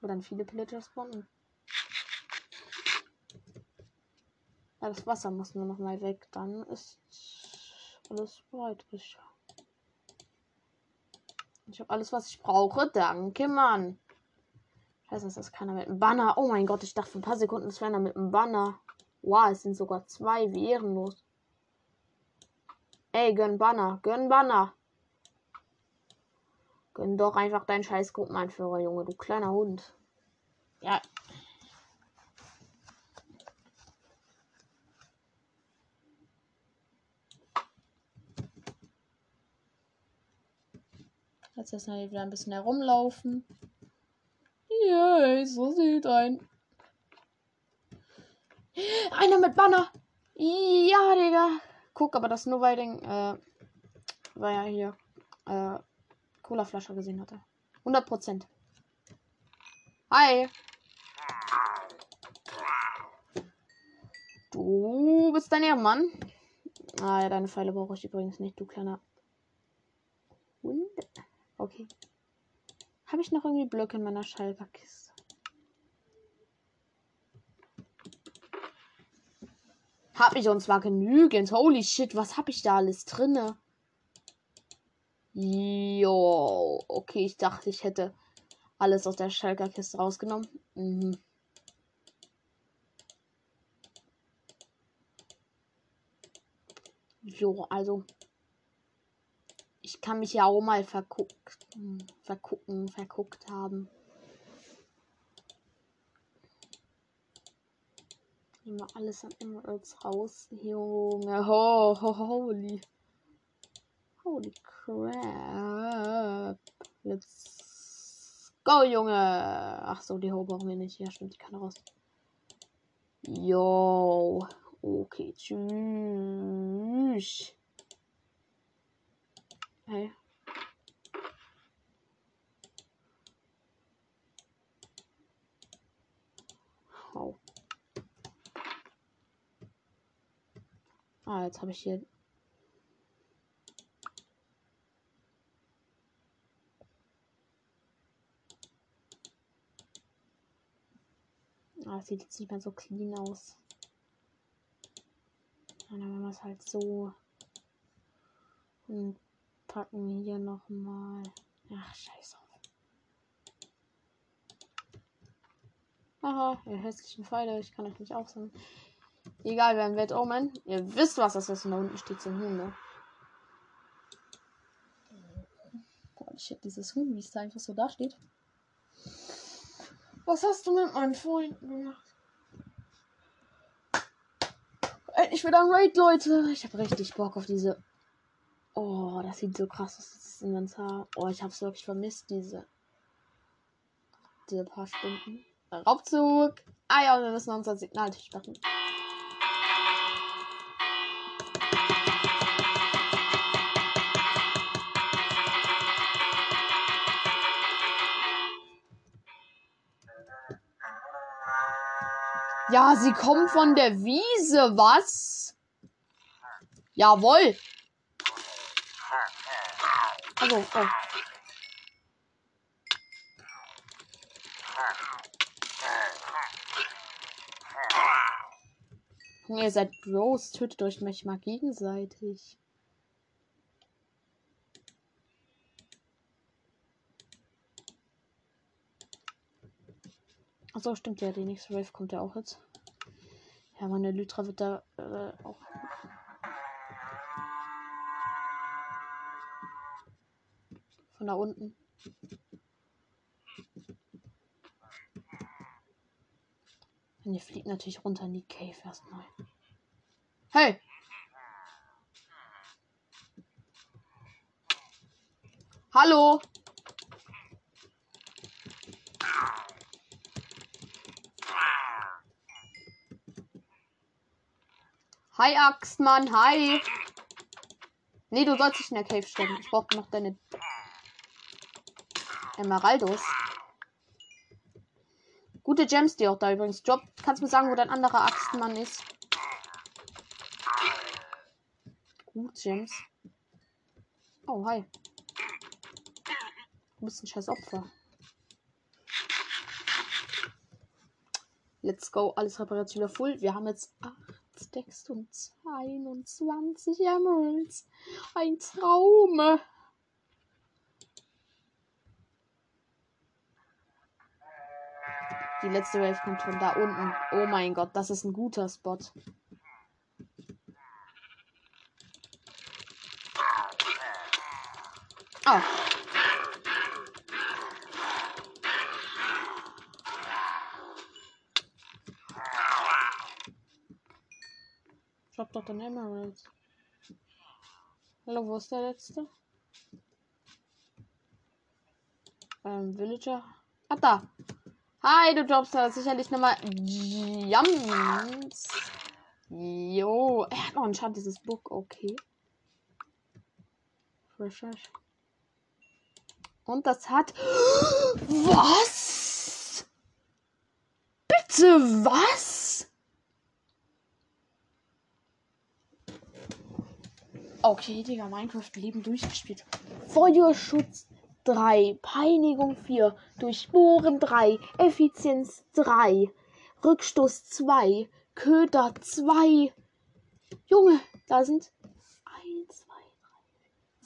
Wo dann viele Pillager spawnen. Ja, das Wasser muss nur noch mal weg. Dann ist alles bereit. Ich, habe alles, was ich brauche. Danke, Mann. Scheiße, das ist keiner mit einem Banner. Oh mein Gott, ich dachte für ein paar Sekunden, es wäre einer mit einem Banner. Wow, es sind sogar zwei. Wie ehrenlos. Ey, gönn Banner. Gönn Banner. Gönn doch einfach deinen scheiß Gruppenanführer, Junge, du kleiner Hund. Ja. Jetzt erstmal wieder ein bisschen herumlaufen. Yay, so sieht ein. Einer mit Banner. Ja, Digga. Guck, aber das nur weil den, äh, weil er hier, äh, Cola-Flasche gesehen hatte. 100 Prozent. Hi. Du bist dein Ehemann. Ah ja, deine Pfeile brauche ich übrigens nicht, du kleiner Hund. Okay. Habe ich noch irgendwie Blöcke in meiner Schalkerkiste? Hab ich und zwar genügend. Holy shit, was hab ich da alles drinne? Jo, okay, ich dachte, ich hätte alles aus der Schalker-Kiste rausgenommen. Mhm. Jo, also. Ich kann mich ja auch mal verguckt, vergucken, verguckt haben. Nehmen wir alles an Emeralds raus. Junge, ho, ho, holy. Holy crap. Let's go, Junge. Ach so, die Ho brauchen wir nicht. Ja, stimmt, die kann raus. Yo. Okay, tschüss. Hey. Hau. Ah, jetzt habe ich hier Ah, sieht jetzt nicht mehr so clean aus. Dann machen wir es halt so. Und packen hier nochmal. Ach, scheiß auf. Aha, ihr hässlichen Pfeile, ich kann euch nicht aufsammeln. Egal, wer im Welt Omen. Ihr wisst, was das ist. Und da unten steht so ein Hunde. Boah, ich hätte dieses Huhn, wie es da einfach so da steht. Was hast du mit meinen Freunden gemacht? Endlich wieder ein Raid, Leute. Ich habe richtig Bock auf diese. Oh, das sieht so krass aus. Das ganzer. Oh, ich habe es wirklich vermisst, diese. Diese paar Stunden. Raubzug. Ah ja, wir müssen unser Signaltisch machen. Ja, sie kommen von der Wiese, was? Jawohl. Also, oh. Ihr seid Bros, tötet euch manchmal gegenseitig. Achso, stimmt ja, die nächste Wave kommt ja auch jetzt. Ja, meine Lytra wird da äh, auch. Von da unten. Und ihr fliegt natürlich runter in die Cave erstmal. Hey! Hallo! Hi Axtmann, hi. Nee, du sollst nicht in der Cave sterben. Ich brauche noch deine Emeraldos. Gute Gems, die auch da übrigens. Job, kannst du mir sagen, wo dein anderer Axtmann ist? Gut, Gems. Oh, hi. Du bist ein scheiß Opfer. Let's go. Alles repariert wieder full. Wir haben jetzt 8 Stacks und 21 Emeralds. Ein Traum. Die letzte Wave kommt von da unten. Oh mein Gott, das ist ein guter Spot. Ich hab doch den Emerald. Hallo, wo ist der letzte? Ähm, Villager. Ah, da. Hi, du da sicherlich nochmal Jams. Jo, er hat noch ein Schatten, dieses Book, okay. Refresh. Und das hat. Was? Bitte was? Okay, Digga, Minecraft Leben durchgespielt. Feuerschutz 3, Peinigung 4, Durchbohren 3, Effizienz 3, Rückstoß 2, Köder 2. Junge, da sind 1, 2,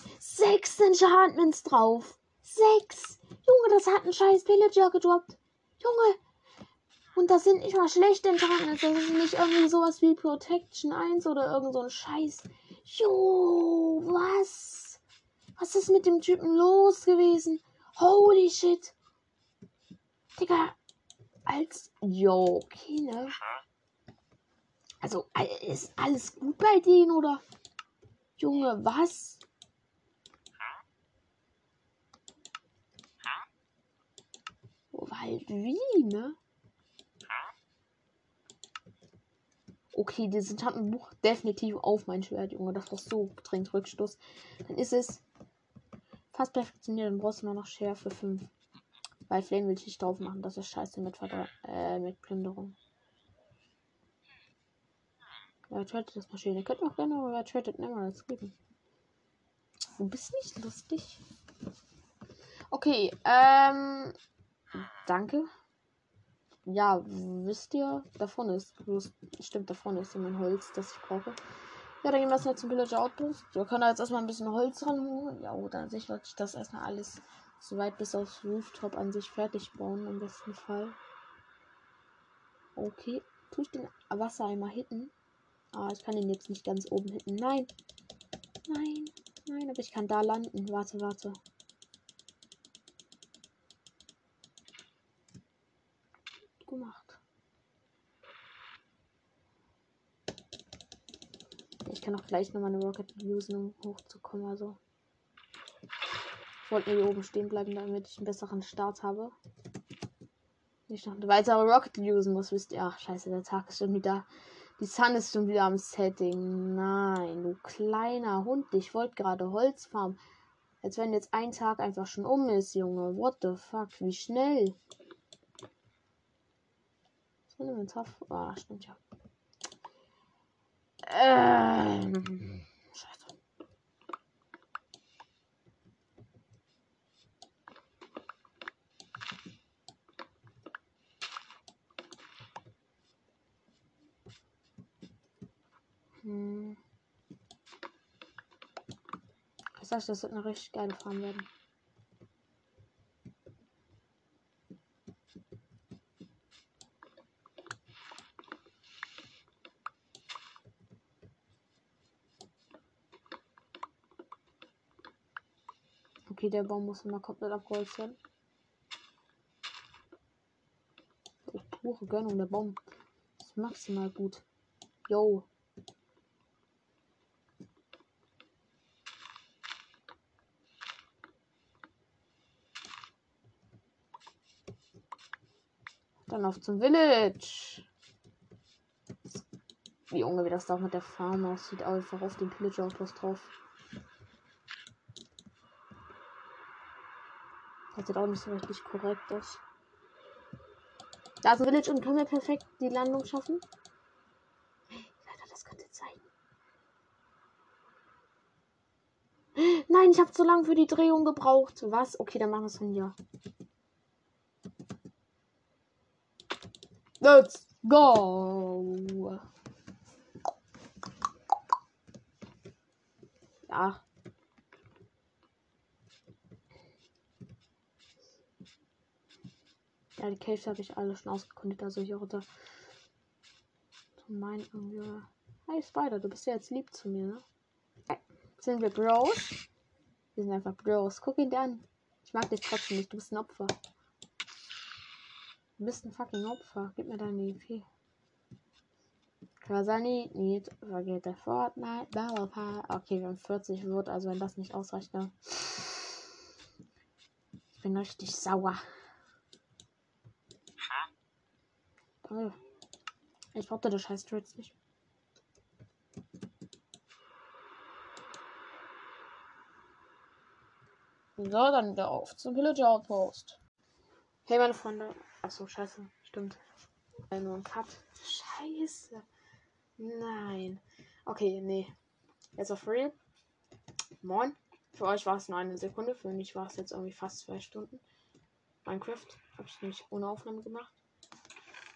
3, 6 Enchantments drauf. 6. Junge, das hat ein scheiß Pillager gedroppt. Junge. Und das sind nicht mal schlechte Enchantments. Das ist nicht irgendwie sowas wie Protection 1 oder irgend so ein Scheiß. Jo, was? Was ist mit dem Typen los gewesen? Holy shit. Digga. Als. Jo, okay, ne? Also, ist alles gut bei denen oder? Junge, was? Oh, halt wie, ne? Okay, die sind hat ein Buch definitiv auf mein Schwert, Junge. Das war so dringend Rückstoß. Dann ist es Fast perfektioniert, dann brauchst du nur noch Schärfe 5. Weil Flame will ich nicht drauf machen. Das ist scheiße mit, Verdre äh, mit Plünderung. Ja, tradet das Maschine. Ihr könnt noch gerne mal tradet Emeralds geben. Du bist nicht lustig. Okay, ähm. Danke. Ja, wisst ihr, da vorne ist. Stimmt, da vorne ist mein Holz, das ich brauche. Ja, dann gehen wir jetzt zum Villager Outpost. Wir können jetzt erstmal ein bisschen Holz ranholen. Ja, oder an sich wollte ich das erstmal alles so weit bis aufs Rooftop an sich fertig bauen, im besten Fall. Okay. Tue ich den Wassereimer hitten? Ah, ich kann den jetzt nicht ganz oben hitten. Nein. Nein. Nein, aber ich kann da landen. Warte, warte. Gemacht. Ich kann auch gleich noch mal eine Rocket usen, um hochzukommen. Also. Ich wollte nur hier oben stehen bleiben, damit ich einen besseren Start habe. Nicht noch eine weitere Rocket usen muss, wisst ihr. Ach, scheiße, der Tag ist schon wieder. Die Sun ist schon wieder am Setting. Nein, du kleiner Hund. Ich wollte gerade Holz farmen. Als wenn jetzt ein Tag einfach schon um ist, Junge. What the fuck? Wie schnell? So Inventar. Ah, stimmt ja. Ähm. Scheiße. Hm. Das wird eine richtig geile Farm werden. Okay, der Baum muss immer komplett abgeholzt werden. Pure Gönnung, der Baum ist maximal gut. Yo. Dann auf zum Village. Junge, wie das da mit der Farm aussieht. Einfach auf den Pillager Outpost drauf. Das sieht auch nicht so richtig korrekt aus. Da ist ein Village und können wir perfekt die Landung schaffen? Alter, das könnte sein. Nein, ich habe zu lange für die Drehung gebraucht. Was? Okay, dann machen wir es von hier. Let's go. Ja. Ja, die Caves habe ich alle schon ausgekundet, also hier runter. Zu meinen irgendwie. Hey Spider, du bist ja jetzt lieb zu mir, ne? Hey, sind wir Bros? Wir sind einfach Bros. Guck ihn dir an. Ich mag dich trotzdem nicht, du bist ein Opfer. Du bist ein fucking Opfer. Gib mir deine EP. Krasani, nicht vergeht der Fortnite, Battle Pass. Okay, wir haben 40 wird, also wenn das nicht ausreicht, ne? Ich bin richtig sauer. Danke. Ich brauchte das scheiß Trades nicht. So, dann wieder auf zum Villager Outpost. Hey, meine Freunde. Achso, scheiße. Stimmt. Äh, nur ein Cut. Scheiße. Nein. Okay, nee. Jetzt auf real. Moin. Für euch war es nur eine Sekunde. Für mich war es jetzt irgendwie fast zwei Stunden. Minecraft habe ich nämlich ohne Aufnahme gemacht.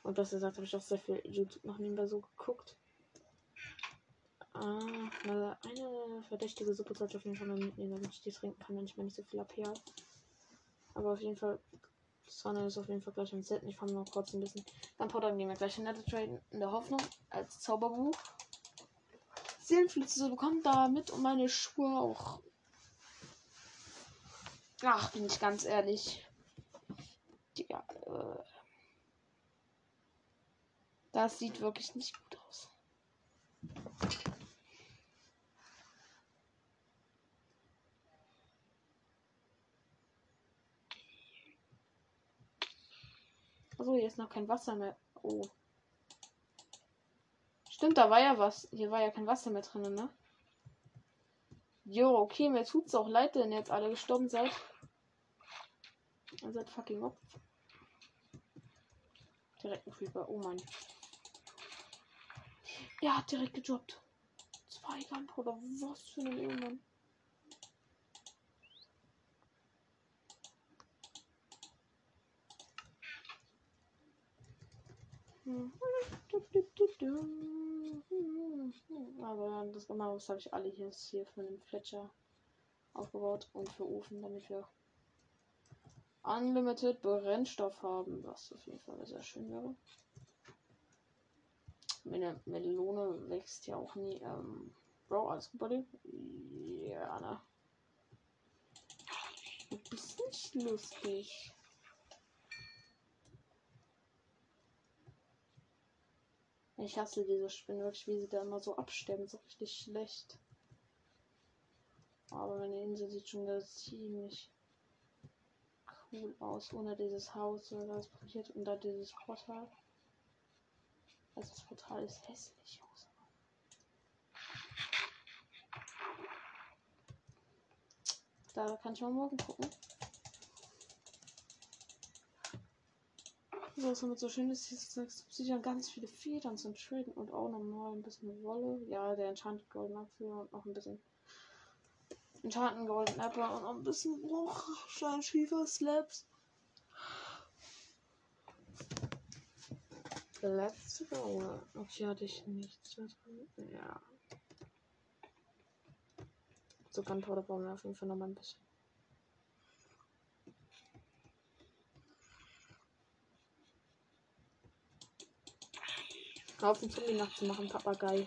Und das gesagt, habe ich auch sehr viel YouTube noch nebenbei so geguckt. Ah, eine, verdächtige Suppe sollte ich auf jeden Fall mal mitnehmen, damit ich die trinken kann, wenn ich mal nicht so viel AP habe. Aber auf jeden Fall, Sonne ist auf jeden Fall gleich am Set. Ich fahre noch kurz ein bisschen. Dann Potter gehen wir gleich in der Trade in der Hoffnung als Zauberbuch. Seelenflitze zu bekommen, damit und meine Schuhe auch. Ach, bin ich ganz ehrlich. Ja, äh, das sieht wirklich nicht gut aus. Also hier ist noch kein Wasser mehr. Oh. Stimmt, da war ja was. Hier war ja kein Wasser mehr drin, ne? Jo, okay, mir tut's auch leid, wenn ihr jetzt alle gestorben seid. Ihr seid fucking up. Direkt ein Creeper. Oh mein. Er hat direkt gedroppt. Zwei Gunpowder. Was für ein Irgendwann. Aber das Gemeinhaus habe ich alle hier, hier für den Fletcher aufgebaut und für Ofen, damit wir Unlimited Brennstoff haben, was auf jeden Fall sehr schön wäre. Meine Melone wächst ja auch nie. Ähm, Bro, alles gut bei dir? Ja, ne? Du bist nicht lustig. Ich hasse diese Spinnen wirklich, wie sie da immer so absterben. So richtig schlecht. Aber meine Insel sieht schon ziemlich cool aus. Ohne dieses Haus, das passiert und da dieses Portal. Also das Portal ist hässlich. Da kann ich mal morgen gucken. So, was damit so schön ist, hier sieht dann ganz viele Federn zum Traden und auch nochmal ein bisschen Wolle. Ja, der Enchanted Golden Apfel und noch ein bisschen Enchanted Golden Apple und noch ein bisschen Bruchstein Schiefer Slabs. Let's go. Okay, hatte ich nichts mehr drin. Ja. So Gunpowder brauchen wir auf jeden Fall noch mal ein bisschen. Haufen Zombie nachzumachen, Papagei.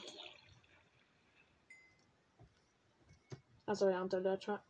Also ja, unter der Tra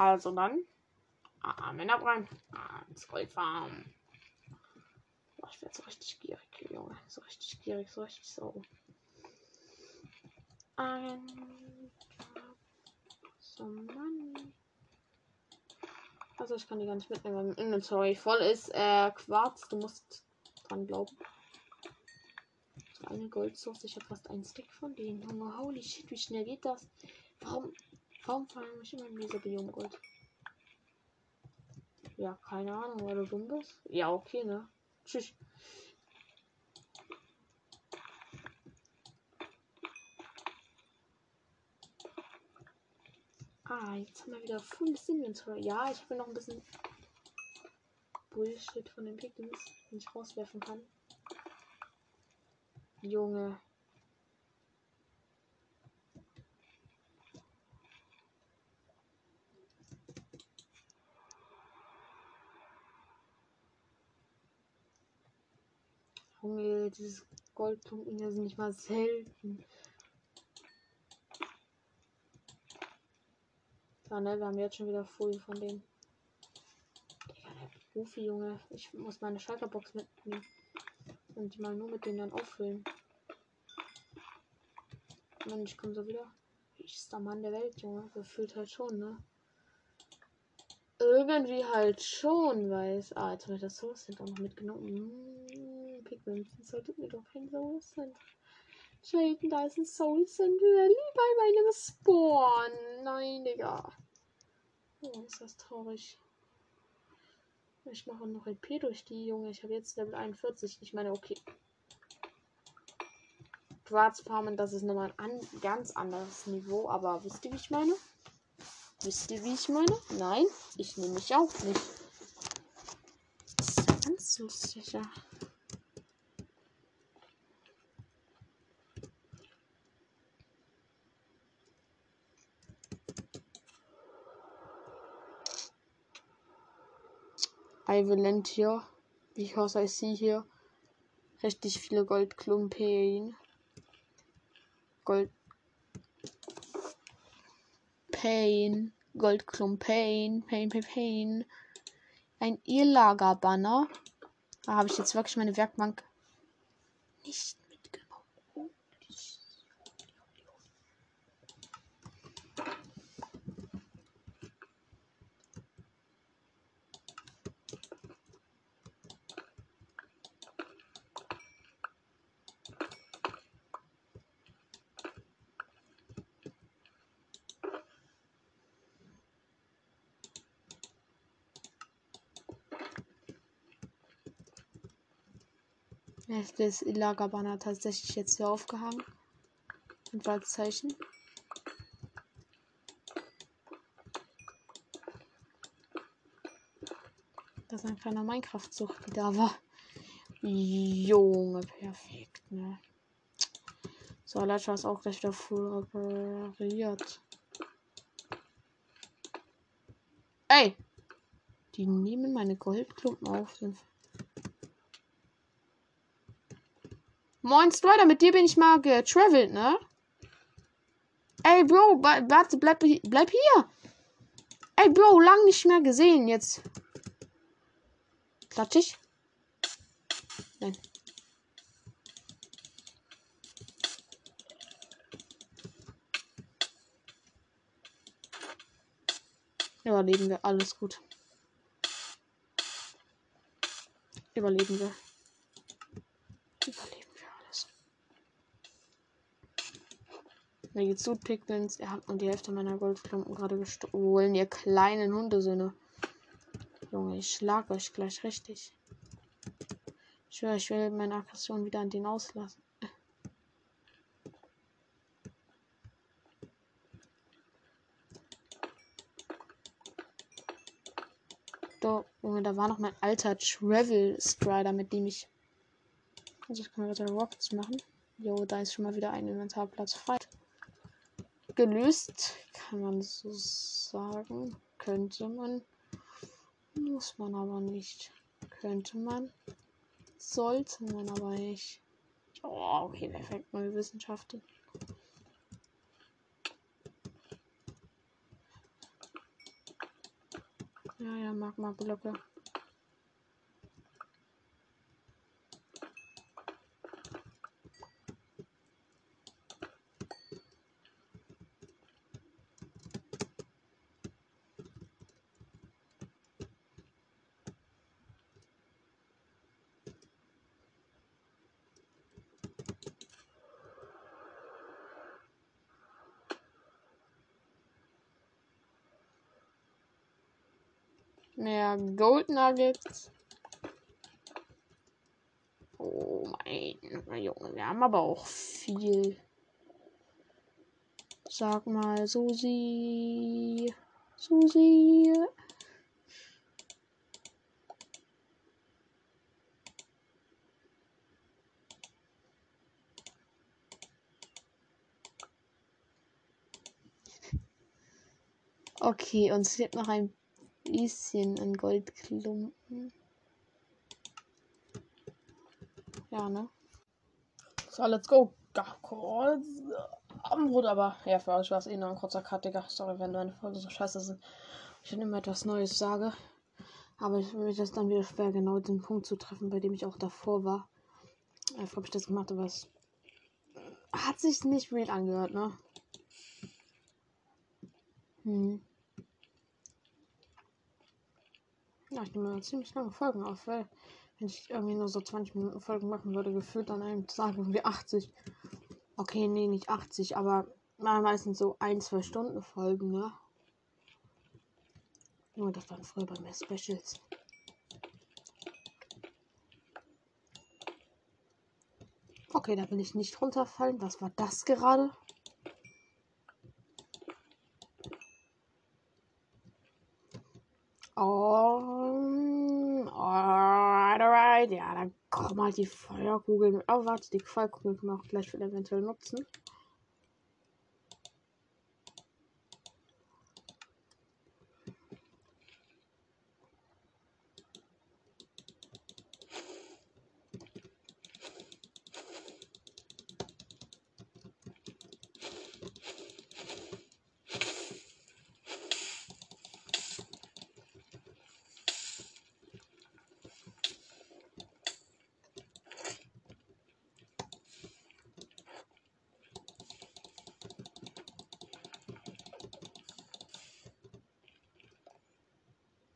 Also dann. Ah, Männer rein. Ah, ins Goldfarm. Boah, ich werde so richtig gierig, Junge. So richtig gierig, so richtig so. Ein. So, Mann. Also ich kann die gar nicht mitnehmen, weil mein Inventory voll ist. Äh, Quarz, du musst dran glauben. Eine Goldsource, ich habe fast einen Stick von denen. Junge, holy shit, wie schnell geht das? Warum, warum fallen mich immer in dieser Biom Gold? Ja, keine Ahnung, weil du dumm bist. Ja, okay, ne? Tschüss. Ah, jetzt haben wir wieder volles Inventory. Ja, ich habe noch ein bisschen Bullshit von den Pickens, den ich rauswerfen kann. Junge. Junge, dieses hier sind nicht mal selten. Ja, ne, wir haben jetzt schon wieder voll von denen. Rufi, Junge. Ich muss meine Schalterbox mitnehmen. Und die mal nur mit denen dann auffüllen. Mann, ich komme so wieder. Ich ist der Mann der Welt, Junge. Gefühlt halt schon, ne? Irgendwie halt schon, weiß. Ah, jetzt habe ich das Source Center noch mitgenommen. Mmh, Pigments. Das sollte mir doch kein Source Center. Jaden, da ist ein Soul Center. Lieber in meinem Spawn. Nein, Digga. Oh, ist das traurig. Ich mache noch EP durch die Junge. Ich habe jetzt Level 41. Ich meine, okay. Quarzfarmen, das ist nochmal ein an, ganz anderes Niveau. Aber wisst ihr, wie ich meine? Wisst ihr, wie ich meine? Nein, ich nehme mich auch nicht. Das ist ganz lustig, ja. I hier. Because I see hier richtig viele Goldklumpen. Gold. Pain. Goldklumpen. Pain, Pain, Pain. Ein Irrlagerbanner. Da habe ich jetzt wirklich meine Werkbank nicht das Lagerbanner tatsächlich jetzt hier aufgehangen. Und Zeichen. Das ist ein kleiner Minecraft-Sucht, die da war. Junge, perfekt, ne? So, Ledger ist auch gleich wieder full repariert. Ey! Die nehmen meine Goldklumpen auf. Moin Strider, mit dir bin ich mal getravelt, ne? Ey, Bro, warte, bleib, bleib hier. Ey, Bro, lang nicht mehr gesehen jetzt. Klatsch ich? Nein. Überleben wir, alles gut. Überleben wir. Überleben. Mir geht's gut, Pigments. Ihr habt nur die Hälfte meiner Goldklumpen gerade gestohlen, ihr kleinen Hundesöhne. Junge, ich schlag euch gleich richtig. Ich schwöre, ich will meine Aggression wieder an den auslassen. Da, Junge, da war noch mein alter Travel Strider, mit dem ich. Also ich kann weiter Rockets machen. Jo, da ist schon mal wieder ein Inventarplatz frei gelöst, kann man so sagen. Könnte man. Muss man aber nicht. Könnte man. Sollte man aber nicht. Oh, okay, perfekt. Neue Wissenschaften. Ja, ja, Magma-Blöcke. Mehr Gold Nuggets. Oh mein Junge, wir haben aber auch viel. Sag mal, Susi. Susi. Okay, uns fehlt noch ein bisschen an Goldklumpen. Ja, ne? So, let's go. Abendbrot, aber ja, für euch war es eh nur ein kurzer Cut, Digga. Sorry, wenn meine Folgen so scheiße sind. Ich dann immer etwas Neues sage. Aber ich finde das dann wieder schwer, genau den Punkt zu treffen, bei dem ich auch davor war. Einfach habe ich das gemacht, aber es hat sich nicht real angehört, ne? Hm. Ja, ich nehme ziemlich lange Folgen auf, weil wenn ich irgendwie nur so 20 Minuten Folgen machen würde, gefühlt an einem Tag irgendwie 80. Okay, nee, nicht 80, aber meistens so ein, zwei Stunden Folgen, ne? Nur das waren früher bei mir Specials. Okay, da will ich nicht runterfallen. Was war das gerade? Ja, dann kommen halt die Feuerkugeln. Oh, warte, die Feuerkugeln können wir auch gleich für eventuell nutzen.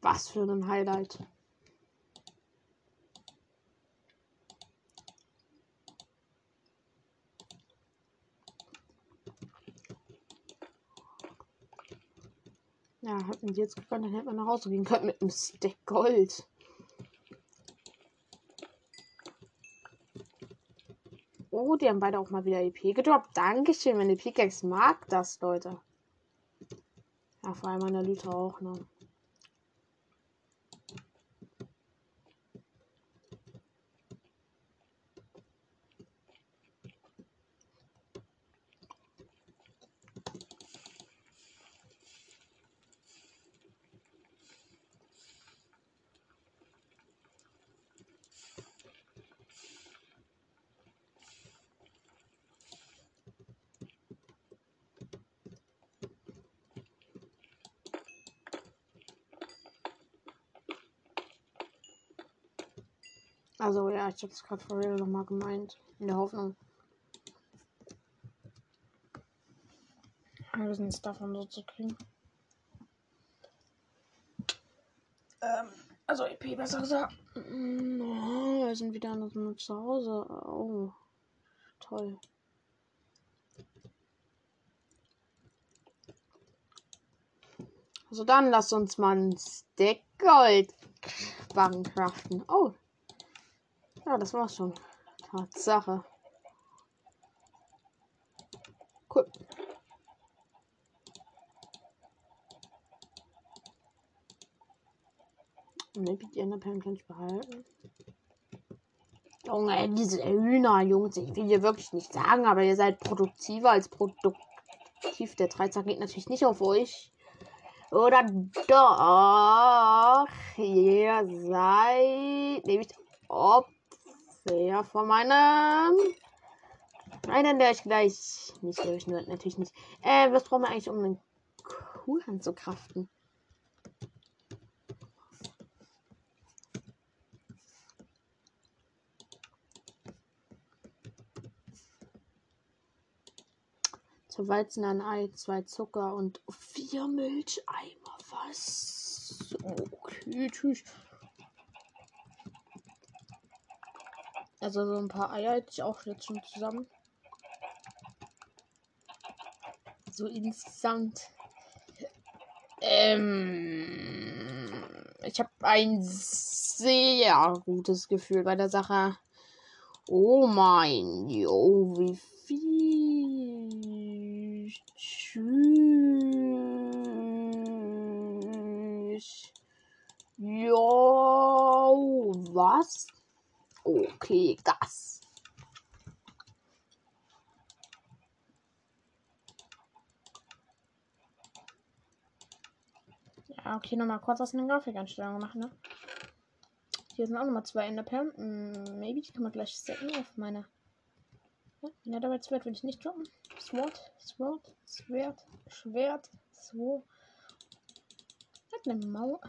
Was für ein Highlight. Ja, hätten die jetzt gekonnt, dann hätte man nach Hause gehen können mit einem Stack Gold. Oh, die haben beide auch mal wieder EP gedroppt. Dankeschön, die Pickaxe mag das, Leute. Ja, vor allem meine Lüte auch, ne? Also ja, ich habe es gerade vor real nochmal gemeint. In der Hoffnung. Ein bisschen davon so zu kriegen. Ähm, also EP besser gesagt. Mm, oh, wir sind wieder nur zu Hause. Oh. Toll. Also dann lass uns mal ein Stack Gold craften. Oh, ja, das war's schon. Tatsache. Cool. Maybe die Enderperlen kann ich behalten. Junge, diese Hühner, Jungs, ich will dir wirklich nicht sagen, aber ihr seid produktiver als produktiv. Der Dreizack geht natürlich nicht auf euch. Oder doch. Ihr seid nämlich ob sehe vor meinem. Einen, der ich gleich. Nicht, glaube ich, nur, natürlich nicht. Äh, was brauchen wir eigentlich, um einen Kuhhand zu kraften? Zu Weizen, ein Ei, zwei Zucker und vier Milcheimer. Was? Okay. Also so ein paar Eier hätte ich auch jetzt schon zusammen. So insgesamt. Ähm, ich habe ein sehr gutes Gefühl bei der Sache. Oh mein, jo, wie viel. Tschüss. Jo, was? Okay, das. Ja, okay, nochmal kurz aus den Grafikeinstellungen machen, ne? Hier sind auch nochmal zwei Enderperlen. Hm, maybe die kann man gleich setzen auf meine. Ja, ja dabei Schwert will ich nicht droppen. Sword, Sword, Schwert, Schwert, Sword. Hat eine Mauer.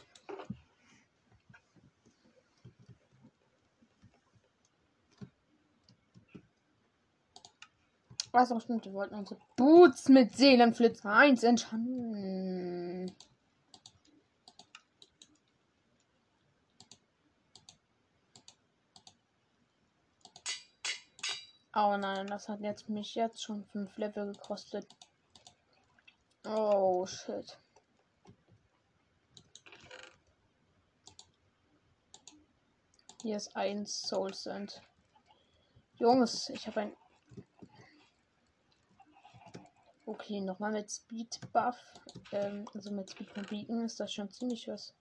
Auch stimmt, wir wollten unsere Boots mit Seelenflitzer 1 entschanden. Oh nein, das hat jetzt mich jetzt schon 5 Level gekostet. Oh shit. Hier ist ein Soul Sand. Jungs, ich habe ein Okay, nochmal mit Speed Buff. Ähm, also mit Speed von Beacon ist das schon ziemlich was.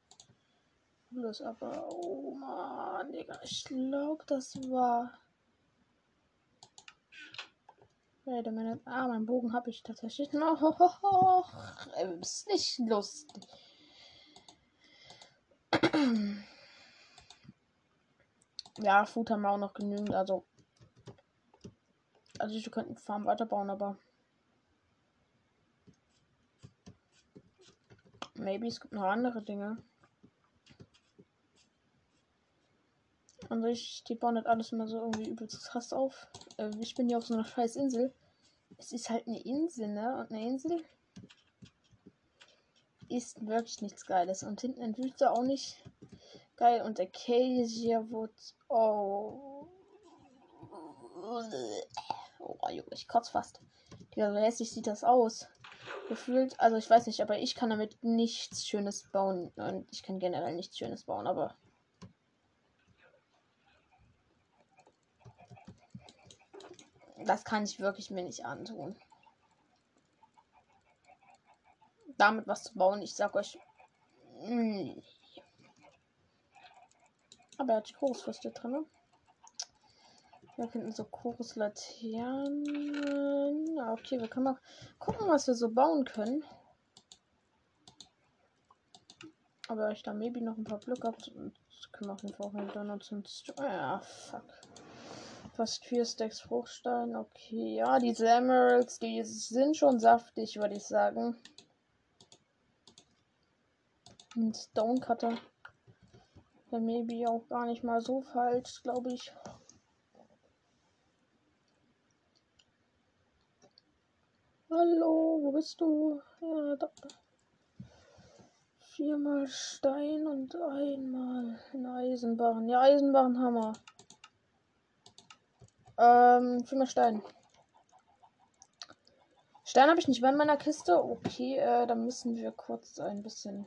Cooles, aber oh man, Digga, ich glaube, das war. Wait a. Ah, mein Bogen habe ich tatsächlich noch. Oh, ist nicht lustig. ja, Food haben wir auch noch genügend. Also, also wir könnten Farm weiterbauen, aber Maybe es gibt noch andere Dinge. An sich, die bauen das alles immer so irgendwie übelst krass auf. Äh, ich bin hier auf so einer scheiß Insel. Es ist halt eine Insel, ne? Und eine Insel ist wirklich nichts Geiles. Und hinten in Wüste auch nicht geil. Und der Acacia Wood. Oh. Oh, ich kotze fast. Ja, so hässlich sieht das aus gefühlt. Also ich weiß nicht, aber ich kann damit nichts Schönes bauen. Und ich kann generell nichts Schönes bauen, aber. Das kann ich wirklich mir nicht antun. Damit was zu bauen, ich sag euch. Mh. Aber er hat die drin. Wir finden so Choruslaternen. Okay, wir können mal gucken, was wir so bauen können. Aber ich da maybe noch ein paar Blöcke habe, können wir auf jeden Fall auch wieder nutzen. Ja, fuck. Fast vier Stacks Fruchtstein. Okay, ja, diese Emeralds, die sind schon saftig, würde ich sagen. Ein Stonecutter. Der maybe auch gar nicht mal so falsch, glaube ich. Hallo, wo bist du? Ja, da. Viermal Stein und einmal ein Eisenbarren. Ja, wir. Ähm, viermal Stein. Stein habe ich nicht mehr in meiner Kiste. Okay, äh, dann müssen wir kurz ein bisschen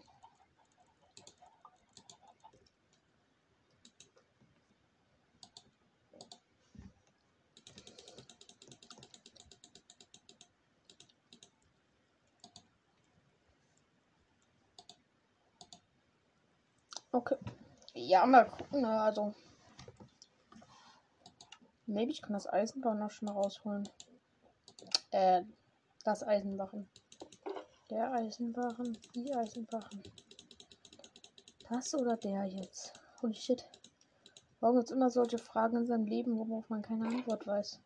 Okay. Ja, mal gucken. Also. Maybe ich kann das Eisenbahn noch schon rausholen. Äh, das Eisenwachen. Der Eisenwachen. Die Eisenwachen. Das oder der jetzt? Holy shit. Warum gibt es immer solche Fragen in seinem Leben, worauf man keine Antwort weiß?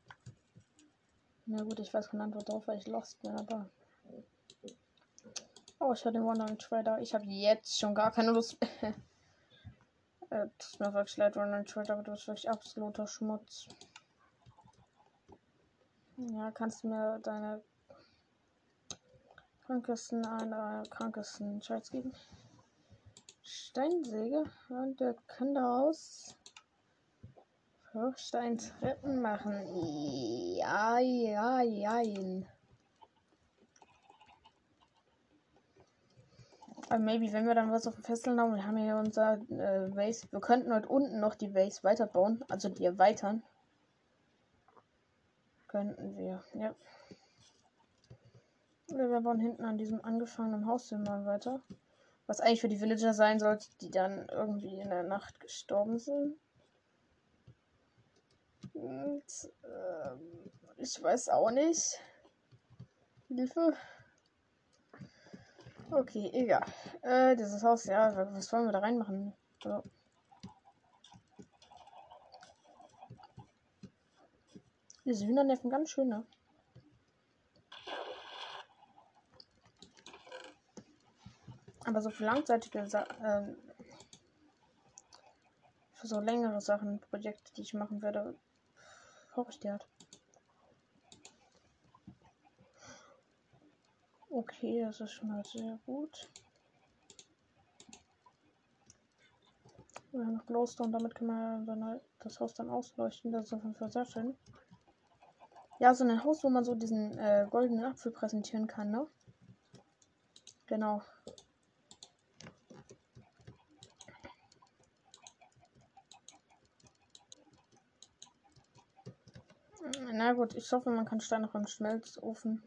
Na gut, ich weiß keine Antwort darauf, weil ich lost bin, aber. Oh, ich hatte den Wandering Trader. Ich habe jetzt schon gar keine Lust. Äh, tut mir wirklich leid, Ronald Schuld, aber du bist wirklich absoluter Schmutz. Ja, kannst du mir deine Krankesten einer krankesten Scheiß geben. Steinsäge und der kann daraus Hochsteintreppen machen. Ja, ja, ja. Aber maybe, wenn wir dann was auf dem Fesseln haben, wir haben hier unser äh, Base. Wir könnten heute unten noch die Base weiterbauen, also die erweitern. Könnten wir, ja. Oder wir bauen hinten an diesem angefangenen Haus mal weiter. Was eigentlich für die Villager sein sollte, die dann irgendwie in der Nacht gestorben sind. Und, ähm, ich weiß auch nicht. Hilfe. Okay, egal. Äh, dieses Haus, ja, was wollen wir da reinmachen? So. Diese Hühnerneffen ganz schön, ne? Aber so für langzeitige Sa ähm, für so längere Sachen, Projekte, die ich machen werde, hoffe ich die hat. Okay, das ist schon mal sehr gut. Wir haben noch Glowstone, damit man dann halt das Haus dann ausleuchten. Das ist auf jeden Fall sehr schön. Ja, so ein Haus, wo man so diesen äh, goldenen Apfel präsentieren kann, ne? Genau. Na gut, ich hoffe, man kann Stein noch im Schmelzofen.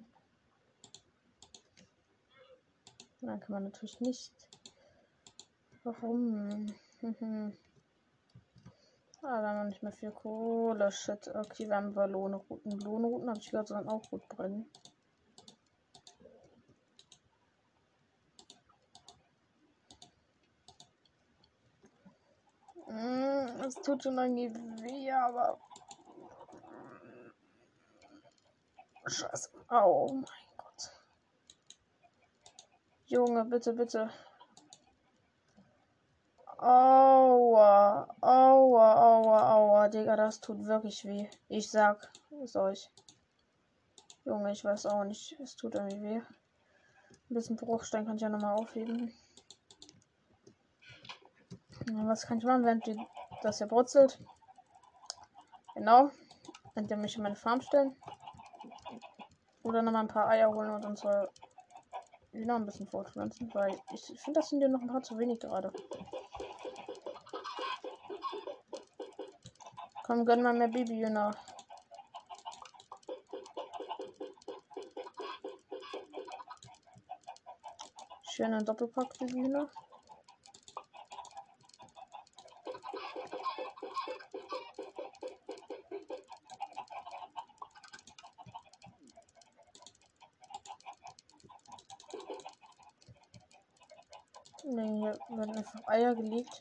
Nein, kann man natürlich nicht. Warum? ah, da haben wir nicht mehr viel Kohle. Shit. Okay, wir haben Ballonrouten. Ballonrouten habe ich gehört, sollen auch gut brennen. Mm, es tut schon irgendwie weh, aber. Scheiße. Oh mein Junge, bitte, bitte. Aua, aua, aua, aua, Digga, das tut wirklich weh. Ich sag es euch. Junge, ich weiß auch nicht. Es tut irgendwie weh. Ein bisschen Bruchstein kann ich ja nochmal aufheben. Was kann ich machen, während die, das hier brutzelt? Genau. Indem mich in meine Farm stellen. Oder nochmal ein paar Eier holen und unsere noch ein bisschen fortpflanzen, weil ich finde, das sind dir noch ein paar zu wenig gerade. Komm, gönn mal mehr Babyhühner. Schöne Doppelpack Babyhühner. Hier werden einfach Eier gelegt.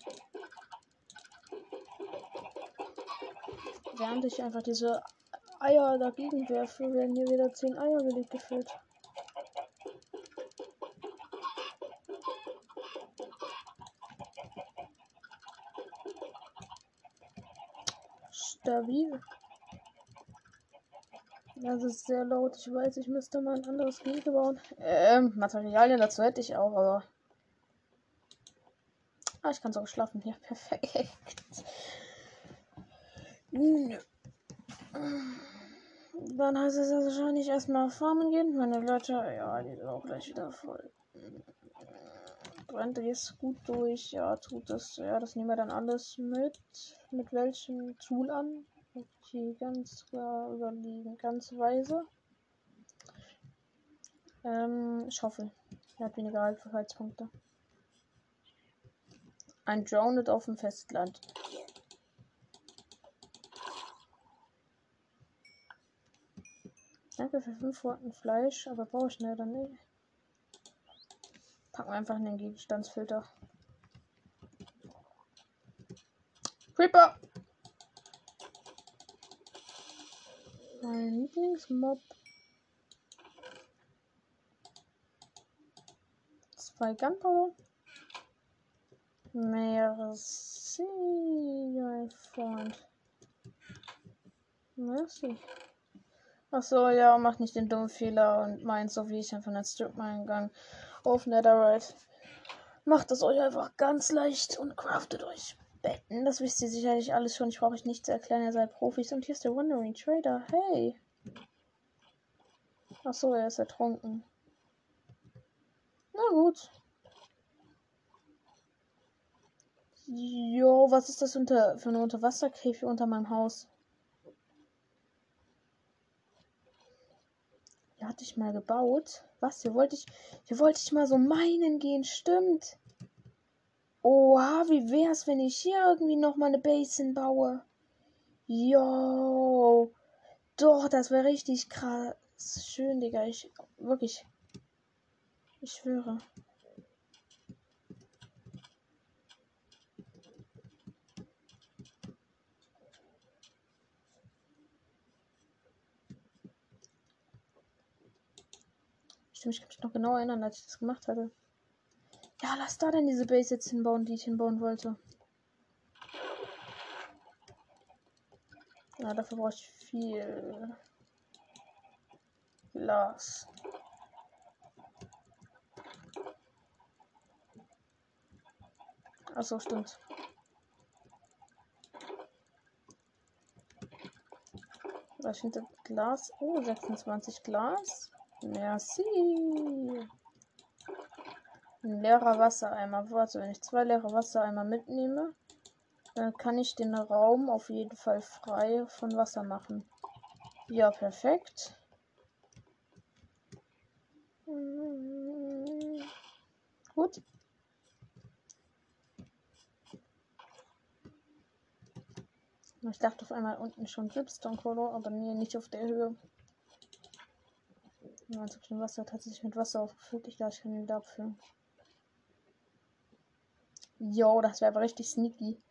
Während ich einfach diese Eier dagegen werfe, werden hier wieder 10 Eier gelegt gefühlt. Stabil. Das ist sehr laut. Ich weiß, ich müsste mal ein anderes Gehege bauen. Ähm, Materialien dazu hätte ich auch, aber Ah, ich kann sogar schlafen. Ja, perfekt. Dann heißt es also wahrscheinlich erstmal farmen gehen. Meine Leute, ja, die sind auch gleich wieder voll. Brennt jetzt gut durch. Ja, tut das. Ja, das nehmen wir dann alles mit. Mit welchem Tool an? Okay, ganz klar überlegen. Ganz weise. Ähm, Schaufel. Er hat weniger Haltbarkeitspunkte. Ein Drowned auf dem Festland. Danke für 5 Rotten Fleisch, aber brauche ich leider nicht. Packen wir einfach in den Gegenstandsfilter. Creeper! Mein Lieblingsmob. Zwei Gunpowder. Merci, mein Freund. Merci. Achso, ja, mach nicht den dummen Fehler und meint so wie ich einfach einen Strip eingang auf Netherite. Macht es euch einfach ganz leicht und craftet euch Betten. Das wisst ihr sicherlich alles schon. Ich brauche euch nicht zu erklären, ihr seid Profis. Und hier ist der Wandering Trader. Hey. Achso, er ist ertrunken. Na gut. Jo, was ist das unter, für eine Unterwasserkäfig unter meinem Haus? Ja, hatte ich mal gebaut. Was? Hier wollte ich, hier wollte ich mal so meinen gehen. Stimmt. Oha, wie wär's, wenn ich hier irgendwie noch mal eine Basin baue? Jo. Doch, das wäre richtig krass. Schön, Digga. Ich, wirklich. Ich schwöre. Stimmt, ich kann mich noch genau erinnern, als ich das gemacht hatte. Ja, lass da denn diese Base jetzt hinbauen, die ich hinbauen wollte. Ja, dafür brauche ich viel Glas. Achso, stimmt. Was hinter Glas? Oh, 26 Glas. Merci. Ein leerer Wassereimer. Warte, wenn ich zwei leere Wassereimer mitnehme, dann kann ich den Raum auf jeden Fall frei von Wasser machen. Ja, perfekt. Gut. Ich dachte auf einmal unten schon Dripstone Color, aber nee, nicht auf der Höhe. Ja, als ob ich Wasser tatsächlich mit Wasser aufgefüllt. Ich glaube, ich kann ihn abfüllen. Jo, das wäre aber richtig sneaky.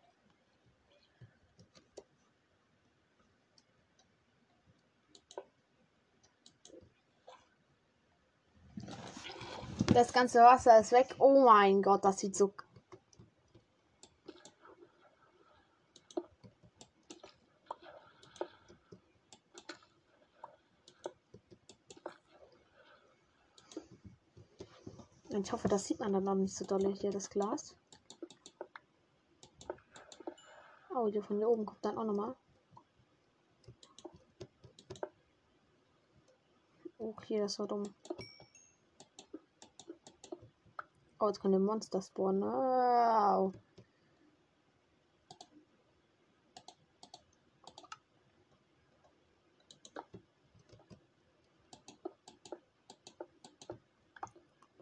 Das ganze Wasser ist weg. Oh mein Gott, das sieht so Ich hoffe, das sieht man dann noch nicht so dolle hier, das Glas. Oh, hier von hier oben kommt dann auch nochmal. Okay, das war dumm. Oh, jetzt können Monster spawnen. Wow.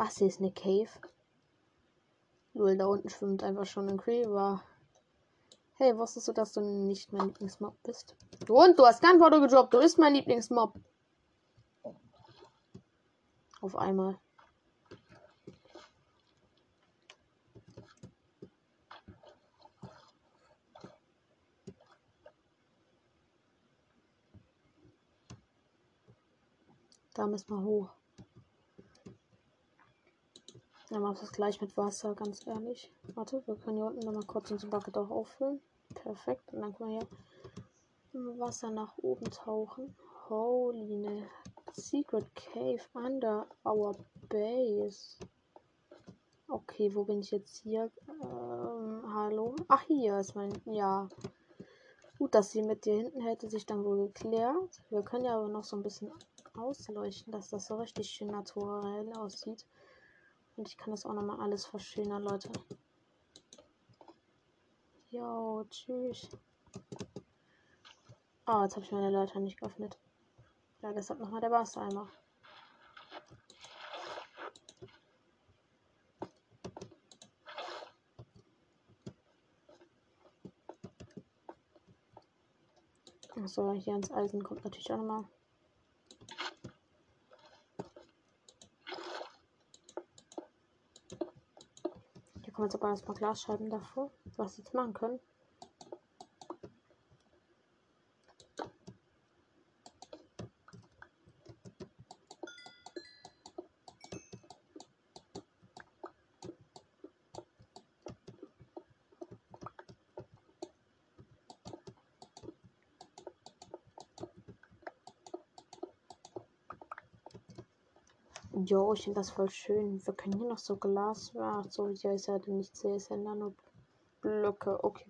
Was hier ist eine Cave? Null, da unten schwimmt einfach schon ein Creeper. Hey, wusstest du, dass du nicht mein Lieblingsmob bist? Und du hast kein Foto gedroppt. Du bist mein Lieblingsmob. Auf einmal. Da müssen wir hoch. Dann mach das gleich mit Wasser, ganz ehrlich. Warte, wir können hier unten nochmal kurz unsere Bucket auch auffüllen. Perfekt. Und dann können wir hier Wasser nach oben tauchen. Holy ne. Secret Cave under our base. Okay, wo bin ich jetzt hier? Ähm, hallo? Ach, hier ist mein. Ja. Gut, dass sie mit dir hinten hätte sich dann wohl geklärt. Wir können ja aber noch so ein bisschen ausleuchten, dass das so richtig schön naturell aussieht. Und ich kann das auch nochmal alles verschönern, Leute. Jo, tschüss. Oh, jetzt habe ich meine Leiter nicht geöffnet. Ja, deshalb nochmal der Wassereimer. Achso, hier ins Eisen kommt natürlich auch nochmal. Kann jetzt aber erstmal Glasscheiben davor, was sie jetzt machen können. Jo, ich finde das voll schön. Wir können hier noch so Glas. Ach so, hier ist ja nicht sehe, ist ja nur Blöcke. Okay.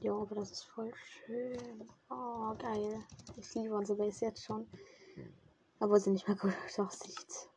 Jo, aber das ist voll schön. Oh, geil. Ich liebe unsere Base jetzt schon. Aber sie nicht mehr gut aussieht.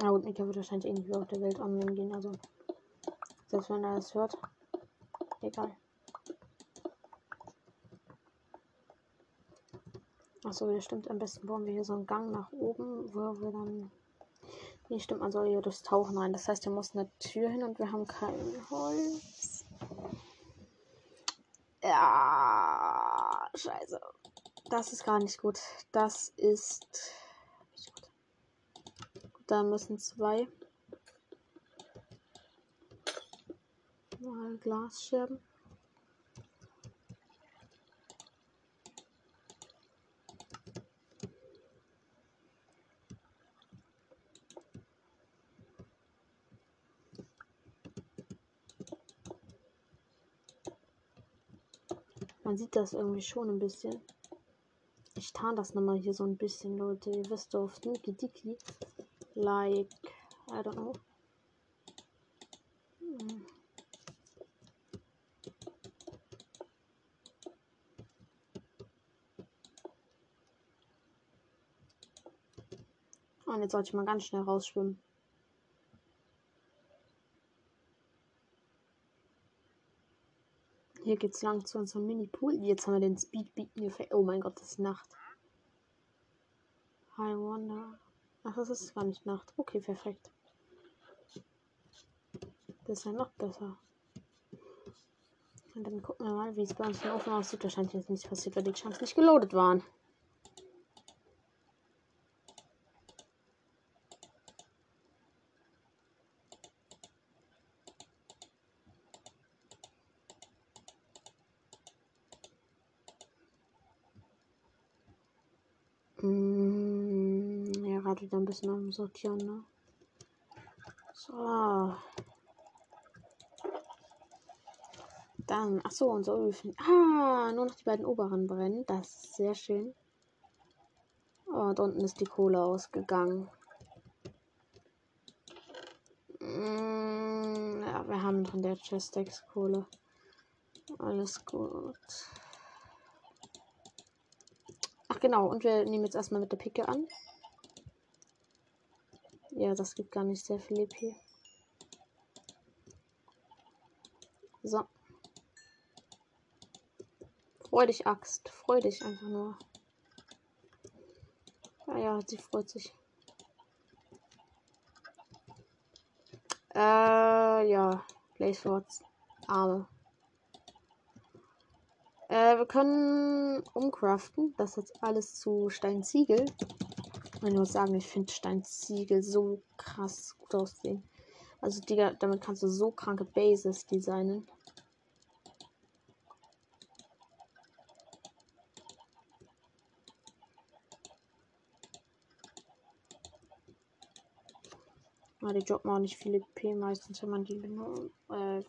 Na gut, Mika wird wahrscheinlich eh nicht mehr auf der Welt online gehen, also. Selbst wenn er das hört. Egal. Achso, ja, stimmt. Am besten bauen wir hier so einen Gang nach oben, wo wir dann. Nee, stimmt, man soll hier durchs Tauchen rein. Das heißt, hier muss eine Tür hin und wir haben kein Holz. Ja, scheiße. Das ist gar nicht gut. Das ist da müssen zwei mal Glasscherben. Man sieht das irgendwie schon ein bisschen. Ich tarn das nochmal hier so ein bisschen, Leute. Ihr wisst doch, Sneaky Dicky like I don't know. Hm. Und jetzt sollte ich mal ganz schnell rausschwimmen. Hier geht's lang zu unserem Mini-Pool. Jetzt haben wir den Speed Beacon. Oh mein Gott, das ist Nacht. I wonder. Ach, es ist gar nicht Nacht. Okay, perfekt. Das ist ja noch besser. Und dann gucken wir mal, wie es bei uns Ofen aussieht. Wahrscheinlich ist nichts passiert, weil die Chunks nicht geloadet waren. Wieder ein bisschen am Sortieren, ne? So. Dann, ach so, unser Öfen. Ah, nur noch die beiden oberen brennen. Das ist sehr schön. Und unten ist die Kohle ausgegangen. Mm, ja, wir haben noch in der Chestex Kohle. Alles gut. Ach genau, und wir nehmen jetzt erstmal mit der Picke an. Ja, das gibt gar nicht sehr viel EP. So. Freu dich, Axt. Freu dich einfach nur. Ja, ja, sie freut sich. Äh, ja. Blazefords. Arme. Äh, wir können umcraften. Das ist jetzt alles zu Steinziegel. Ich muss sagen, ich finde Steinziegel so krass gut aussehen. Also, Digga, damit kannst du so kranke Bases designen. Ja, die droppen auch nicht viele P meistens, wenn man die äh,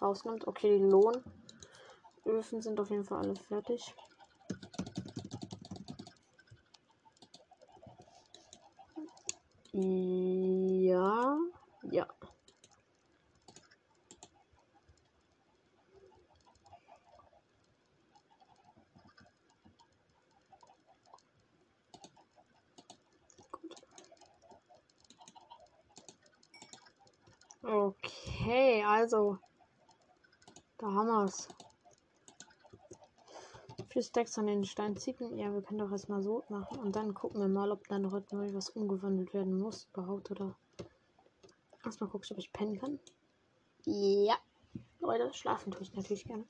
rausnimmt. Okay, die Lohnöfen sind auf jeden Fall alle fertig. Ja. Ja. Okay, also. Da haben wir es. Vier Stacks an den Steinziegen. Ja, wir können doch erstmal so machen. Und dann gucken wir mal, ob dann neu was umgewandelt werden muss. Überhaupt oder. Erstmal gucke ich, ob ich pennen kann. Ja. Leute, schlafen tue ich natürlich gerne.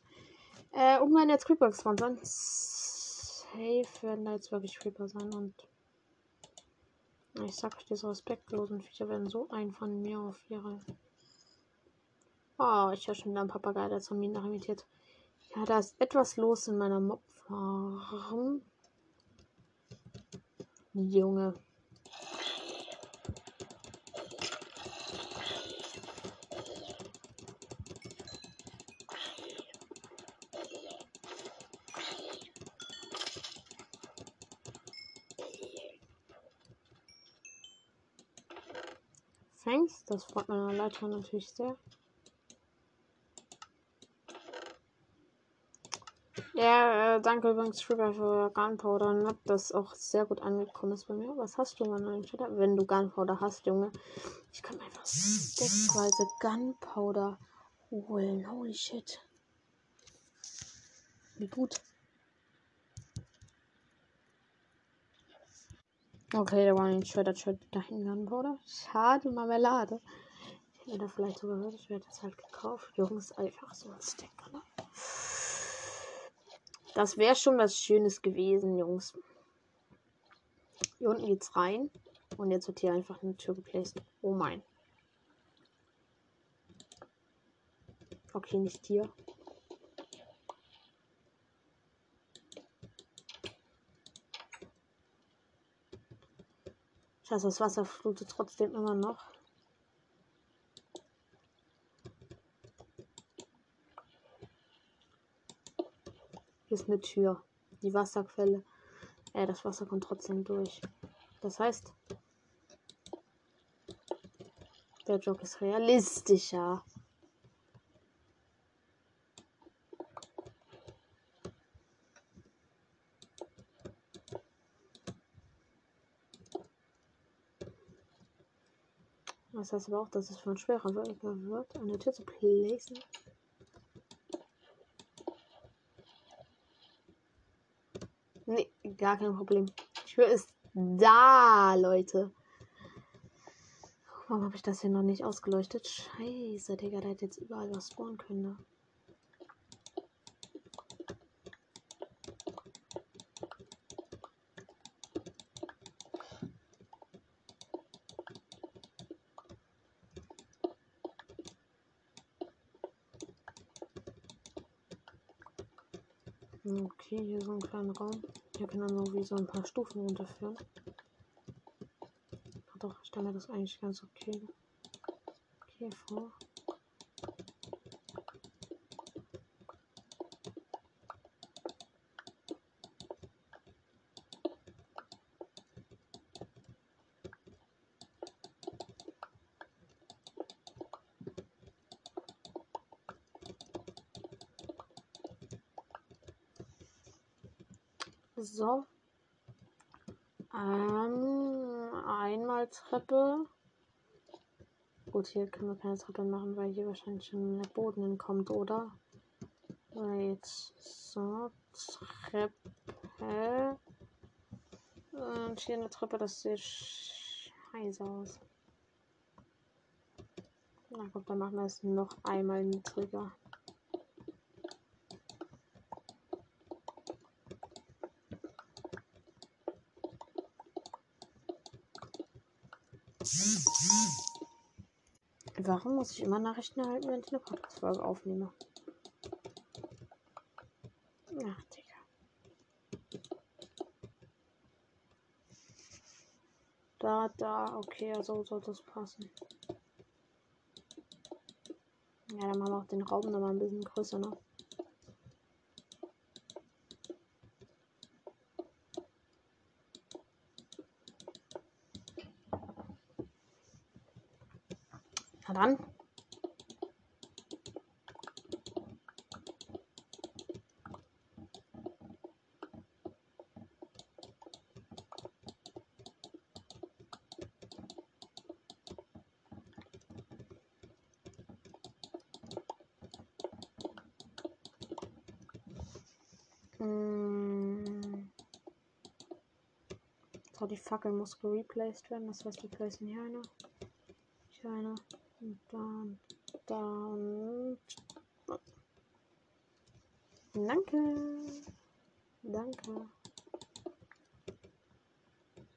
Äh, um meine jetzt Creeper sponsern. Safe werden da jetzt wirklich Creeper sein und. Ich sag euch, diese respektlosen Viecher werden so ein von mir auf ihre. Oh, ich höre schon wieder einen Papagei, der zu mir nach imitiert. Ja, da ist etwas los in meiner Mobfarm. Junge. Thanks, das freut meiner Leiter natürlich sehr. Ja, danke übrigens Trigger für Gunpowder. Ne? Das auch sehr gut angekommen ist bei mir. Was hast du, Chatter? Wenn du Gunpowder hast, Junge. Ich kann mir einfach steckweise Gunpowder holen. Holy shit. Wie gut. Okay, da war ein Shredder Shred dahin Gunpowder. Schade, Marmelade. Ich hätte vielleicht sogar gehört, ich werde das halt gekauft. Jungs, einfach so ein Sticker, ne? Das wäre schon was Schönes gewesen, Jungs. Hier unten geht's rein. Und jetzt wird hier einfach eine Tür geplaced. Oh mein. Okay, nicht hier. Scheiße, das Wasser flutet trotzdem immer noch. Hier ist eine Tür. Die Wasserquelle. Äh, das Wasser kommt trotzdem durch. Das heißt, der Joke ist realistischer. Das heißt aber auch, dass es von schwerer wird, eine Tür zu placen. Nee, gar kein Problem. Die Tür ist da, Leute. Warum habe ich das hier noch nicht ausgeleuchtet? Scheiße, Digga, da hätte jetzt überall was spawnen können. Ne? Okay, hier so ein kleiner Raum. Hier kann dann so wie so ein paar Stufen runterführen. Doch, ich stelle mir das eigentlich ganz okay, okay vor. So. Ähm, einmal Treppe. Gut, hier können wir keine Treppe machen, weil hier wahrscheinlich schon der Boden hinkommt, oder? Wait. So, Treppe. Und hier eine Treppe, das sieht scheiße aus. Na gut, dann machen wir es noch einmal niedriger. Warum muss ich immer Nachrichten erhalten, wenn ich eine Podcast-Folge aufnehme? Ach, Digga. Da, da, okay, so soll das passen. Ja, dann machen wir auch den Raum nochmal ein bisschen größer, ne? Mm. So, die Fackel muss replaced werden. Das heißt, wir placen hier eine. Hier eine. Dann, dann. Danke. Danke.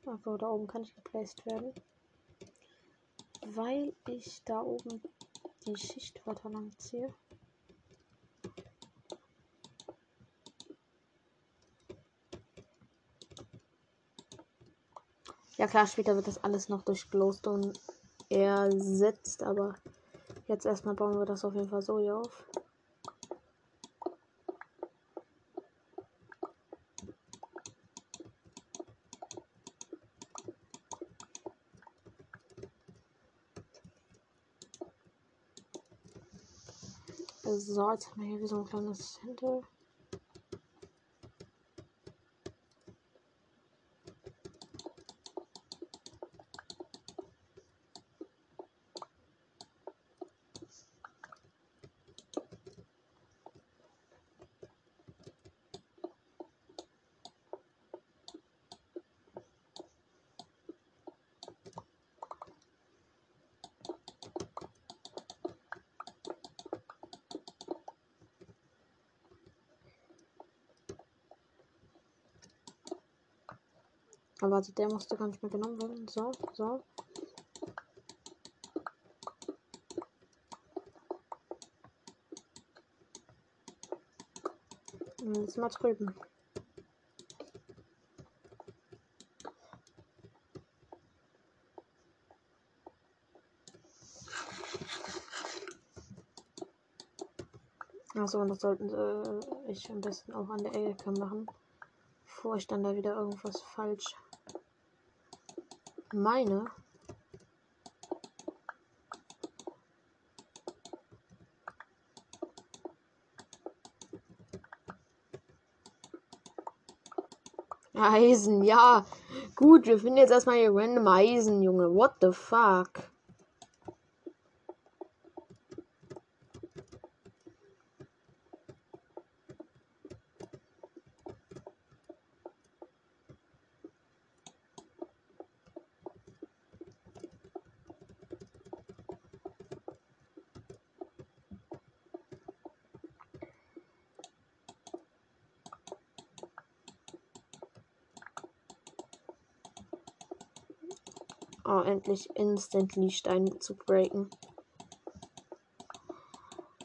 Also da oben kann ich geplaced werden. Weil ich da oben die Schicht weiter lang ziehe. Ja klar, später wird das alles noch durch Glowstone ersetzt, aber jetzt erstmal bauen wir das auf jeden Fall so hier auf. So, jetzt haben wir hier so ein kleines Center. Aber also der musste gar nicht mehr genommen werden. So, so. Jetzt mal drüben. Achso, und das sollten äh, ich am besten auch an der Ecke machen, bevor ich dann da wieder irgendwas falsch meine Eisen, ja. Gut, wir finden jetzt erstmal hier random Eisen, Junge. What the fuck? Endlich instantly Stein zu breaken.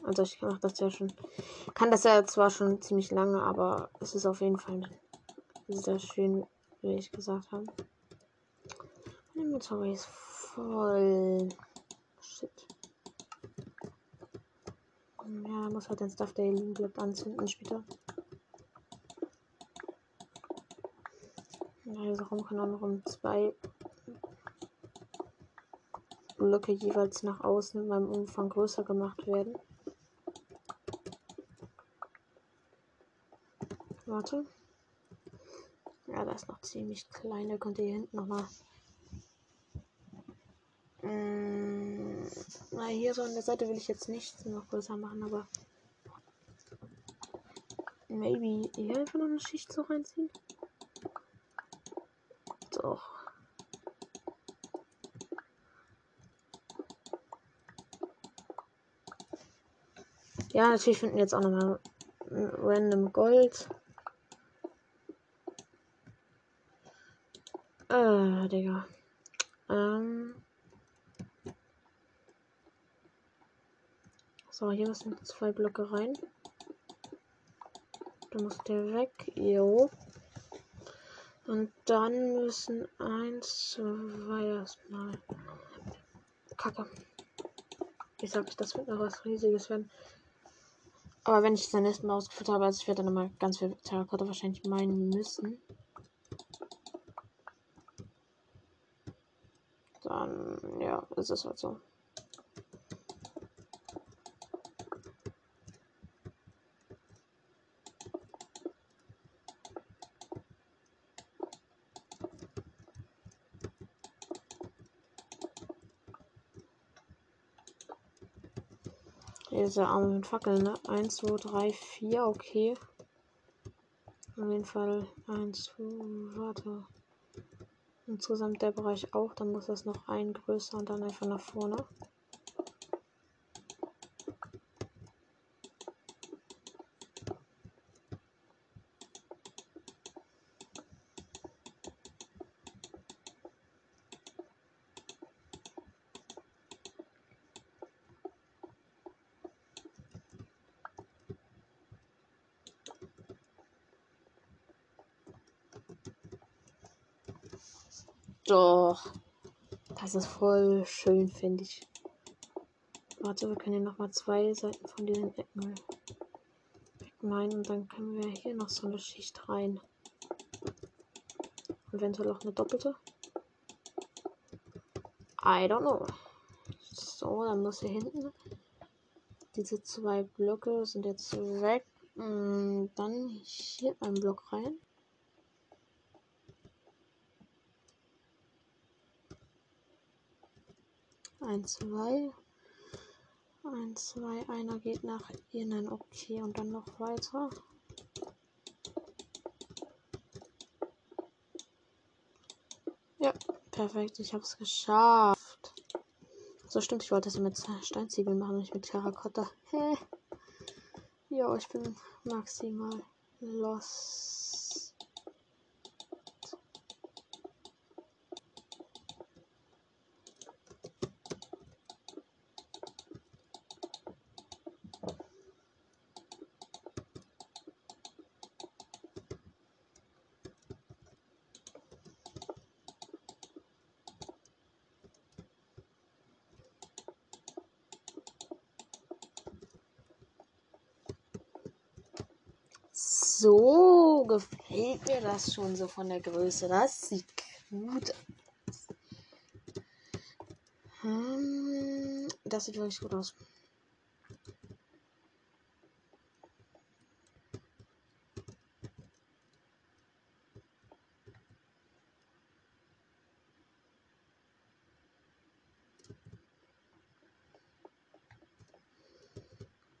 Also ich mache das ja schon. Kann das ja zwar schon ziemlich lange, aber es ist auf jeden Fall sehr schön, wie ich gesagt habe. Mein Inventory ist voll. Shit. Ja, muss halt den Stuff, der liegen bleibt, anzünden später. Ja, dieser Raum kann auch noch um zwei Blöcke jeweils nach außen in meinem Umfang größer gemacht werden. Warte. Ja, das ist noch ziemlich klein. Da könnt ihr hier hinten nochmal. Mm, na, hier so an der Seite will ich jetzt nicht noch größer machen, aber. Maybe hier einfach noch eine Schicht so reinziehen. Doch. Ja, natürlich finden wir jetzt auch nochmal random Gold. Äh, Digga. Ähm. So, hier müssen zwei Blöcke rein. Da muss der weg. Jo. Und dann müssen eins, zwei erstmal. Kacke. Ich sag, das wird noch was Riesiges werden. Aber wenn ich es dann erstmal ausgeführt habe, also ich werde dann nochmal ganz viel Terrakotta wahrscheinlich meinen müssen. Dann, ja, ist es halt so. Diese Arme Fackeln, ne? 1, 2, 3, 4, okay. Auf jeden Fall 1, 2, warte. Insgesamt der Bereich auch, dann muss das noch ein größer und dann einfach nach vorne. Doch. Das ist voll schön, finde ich. Warte, wir können hier nochmal zwei Seiten von diesen Ecken wegmeinen und dann können wir hier noch so eine Schicht rein. Eventuell auch eine doppelte. I don't know. So, dann muss hier hinten. Diese zwei Blöcke sind jetzt weg. Mm, dann hier ein Block rein. Ein, zwei. Ein, zwei. Einer geht nach innen. Okay, und dann noch weiter. Ja, perfekt. Ich habe es geschafft. So stimmt, ich wollte das mit Steinziegeln machen, nicht mit Terrakotta. Hä? Ja, ich bin maximal los. So gefällt mir das schon so von der Größe. Das sieht gut aus. Hm, das sieht wirklich gut aus.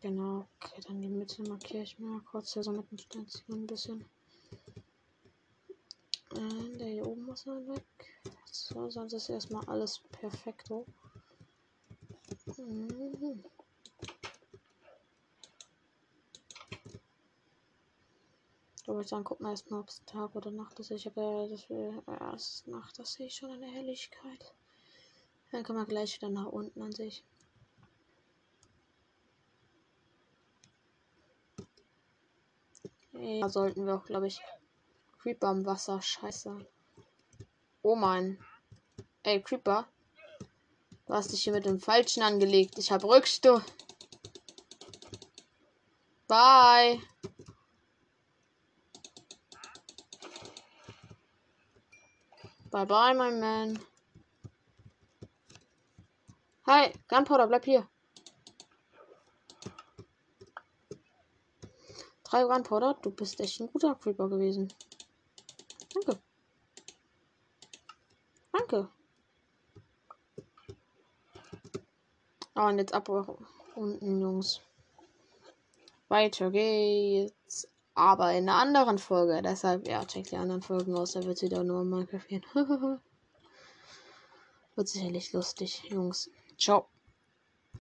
Genau, okay, dann die Mitte markiere ich mir kurz hier so mit dem Steinziegeln ein bisschen. Äh, dann weg. So, sonst ist erstmal alles perfekto. Mhm. Da würde ich sagen, gucken wir erstmal, ob es Tag oder Nacht ist. Ich habe ja das erst Nacht, das sehe ich schon in der Helligkeit. Dann kann man gleich wieder nach unten an sich. Da sollten wir auch, glaube ich, Creeper im Wasser. Scheiße. Oh mein. Ey, Creeper. Du hast dich hier mit dem Falschen angelegt. Ich habe Rückstoß. Bye. Bye bye, mein Man. Hi, Gunpowder, bleib hier. Drei Gunpowder, du bist echt ein guter Creeper gewesen. Danke. Danke. Ah, und jetzt ab unten, Jungs. Weiter geht's. Aber in einer anderen Folge. Deshalb, ja, checkt die anderen Folgen aus. Da wird wieder nur mal gehen. wird sicherlich lustig, Jungs. Ciao.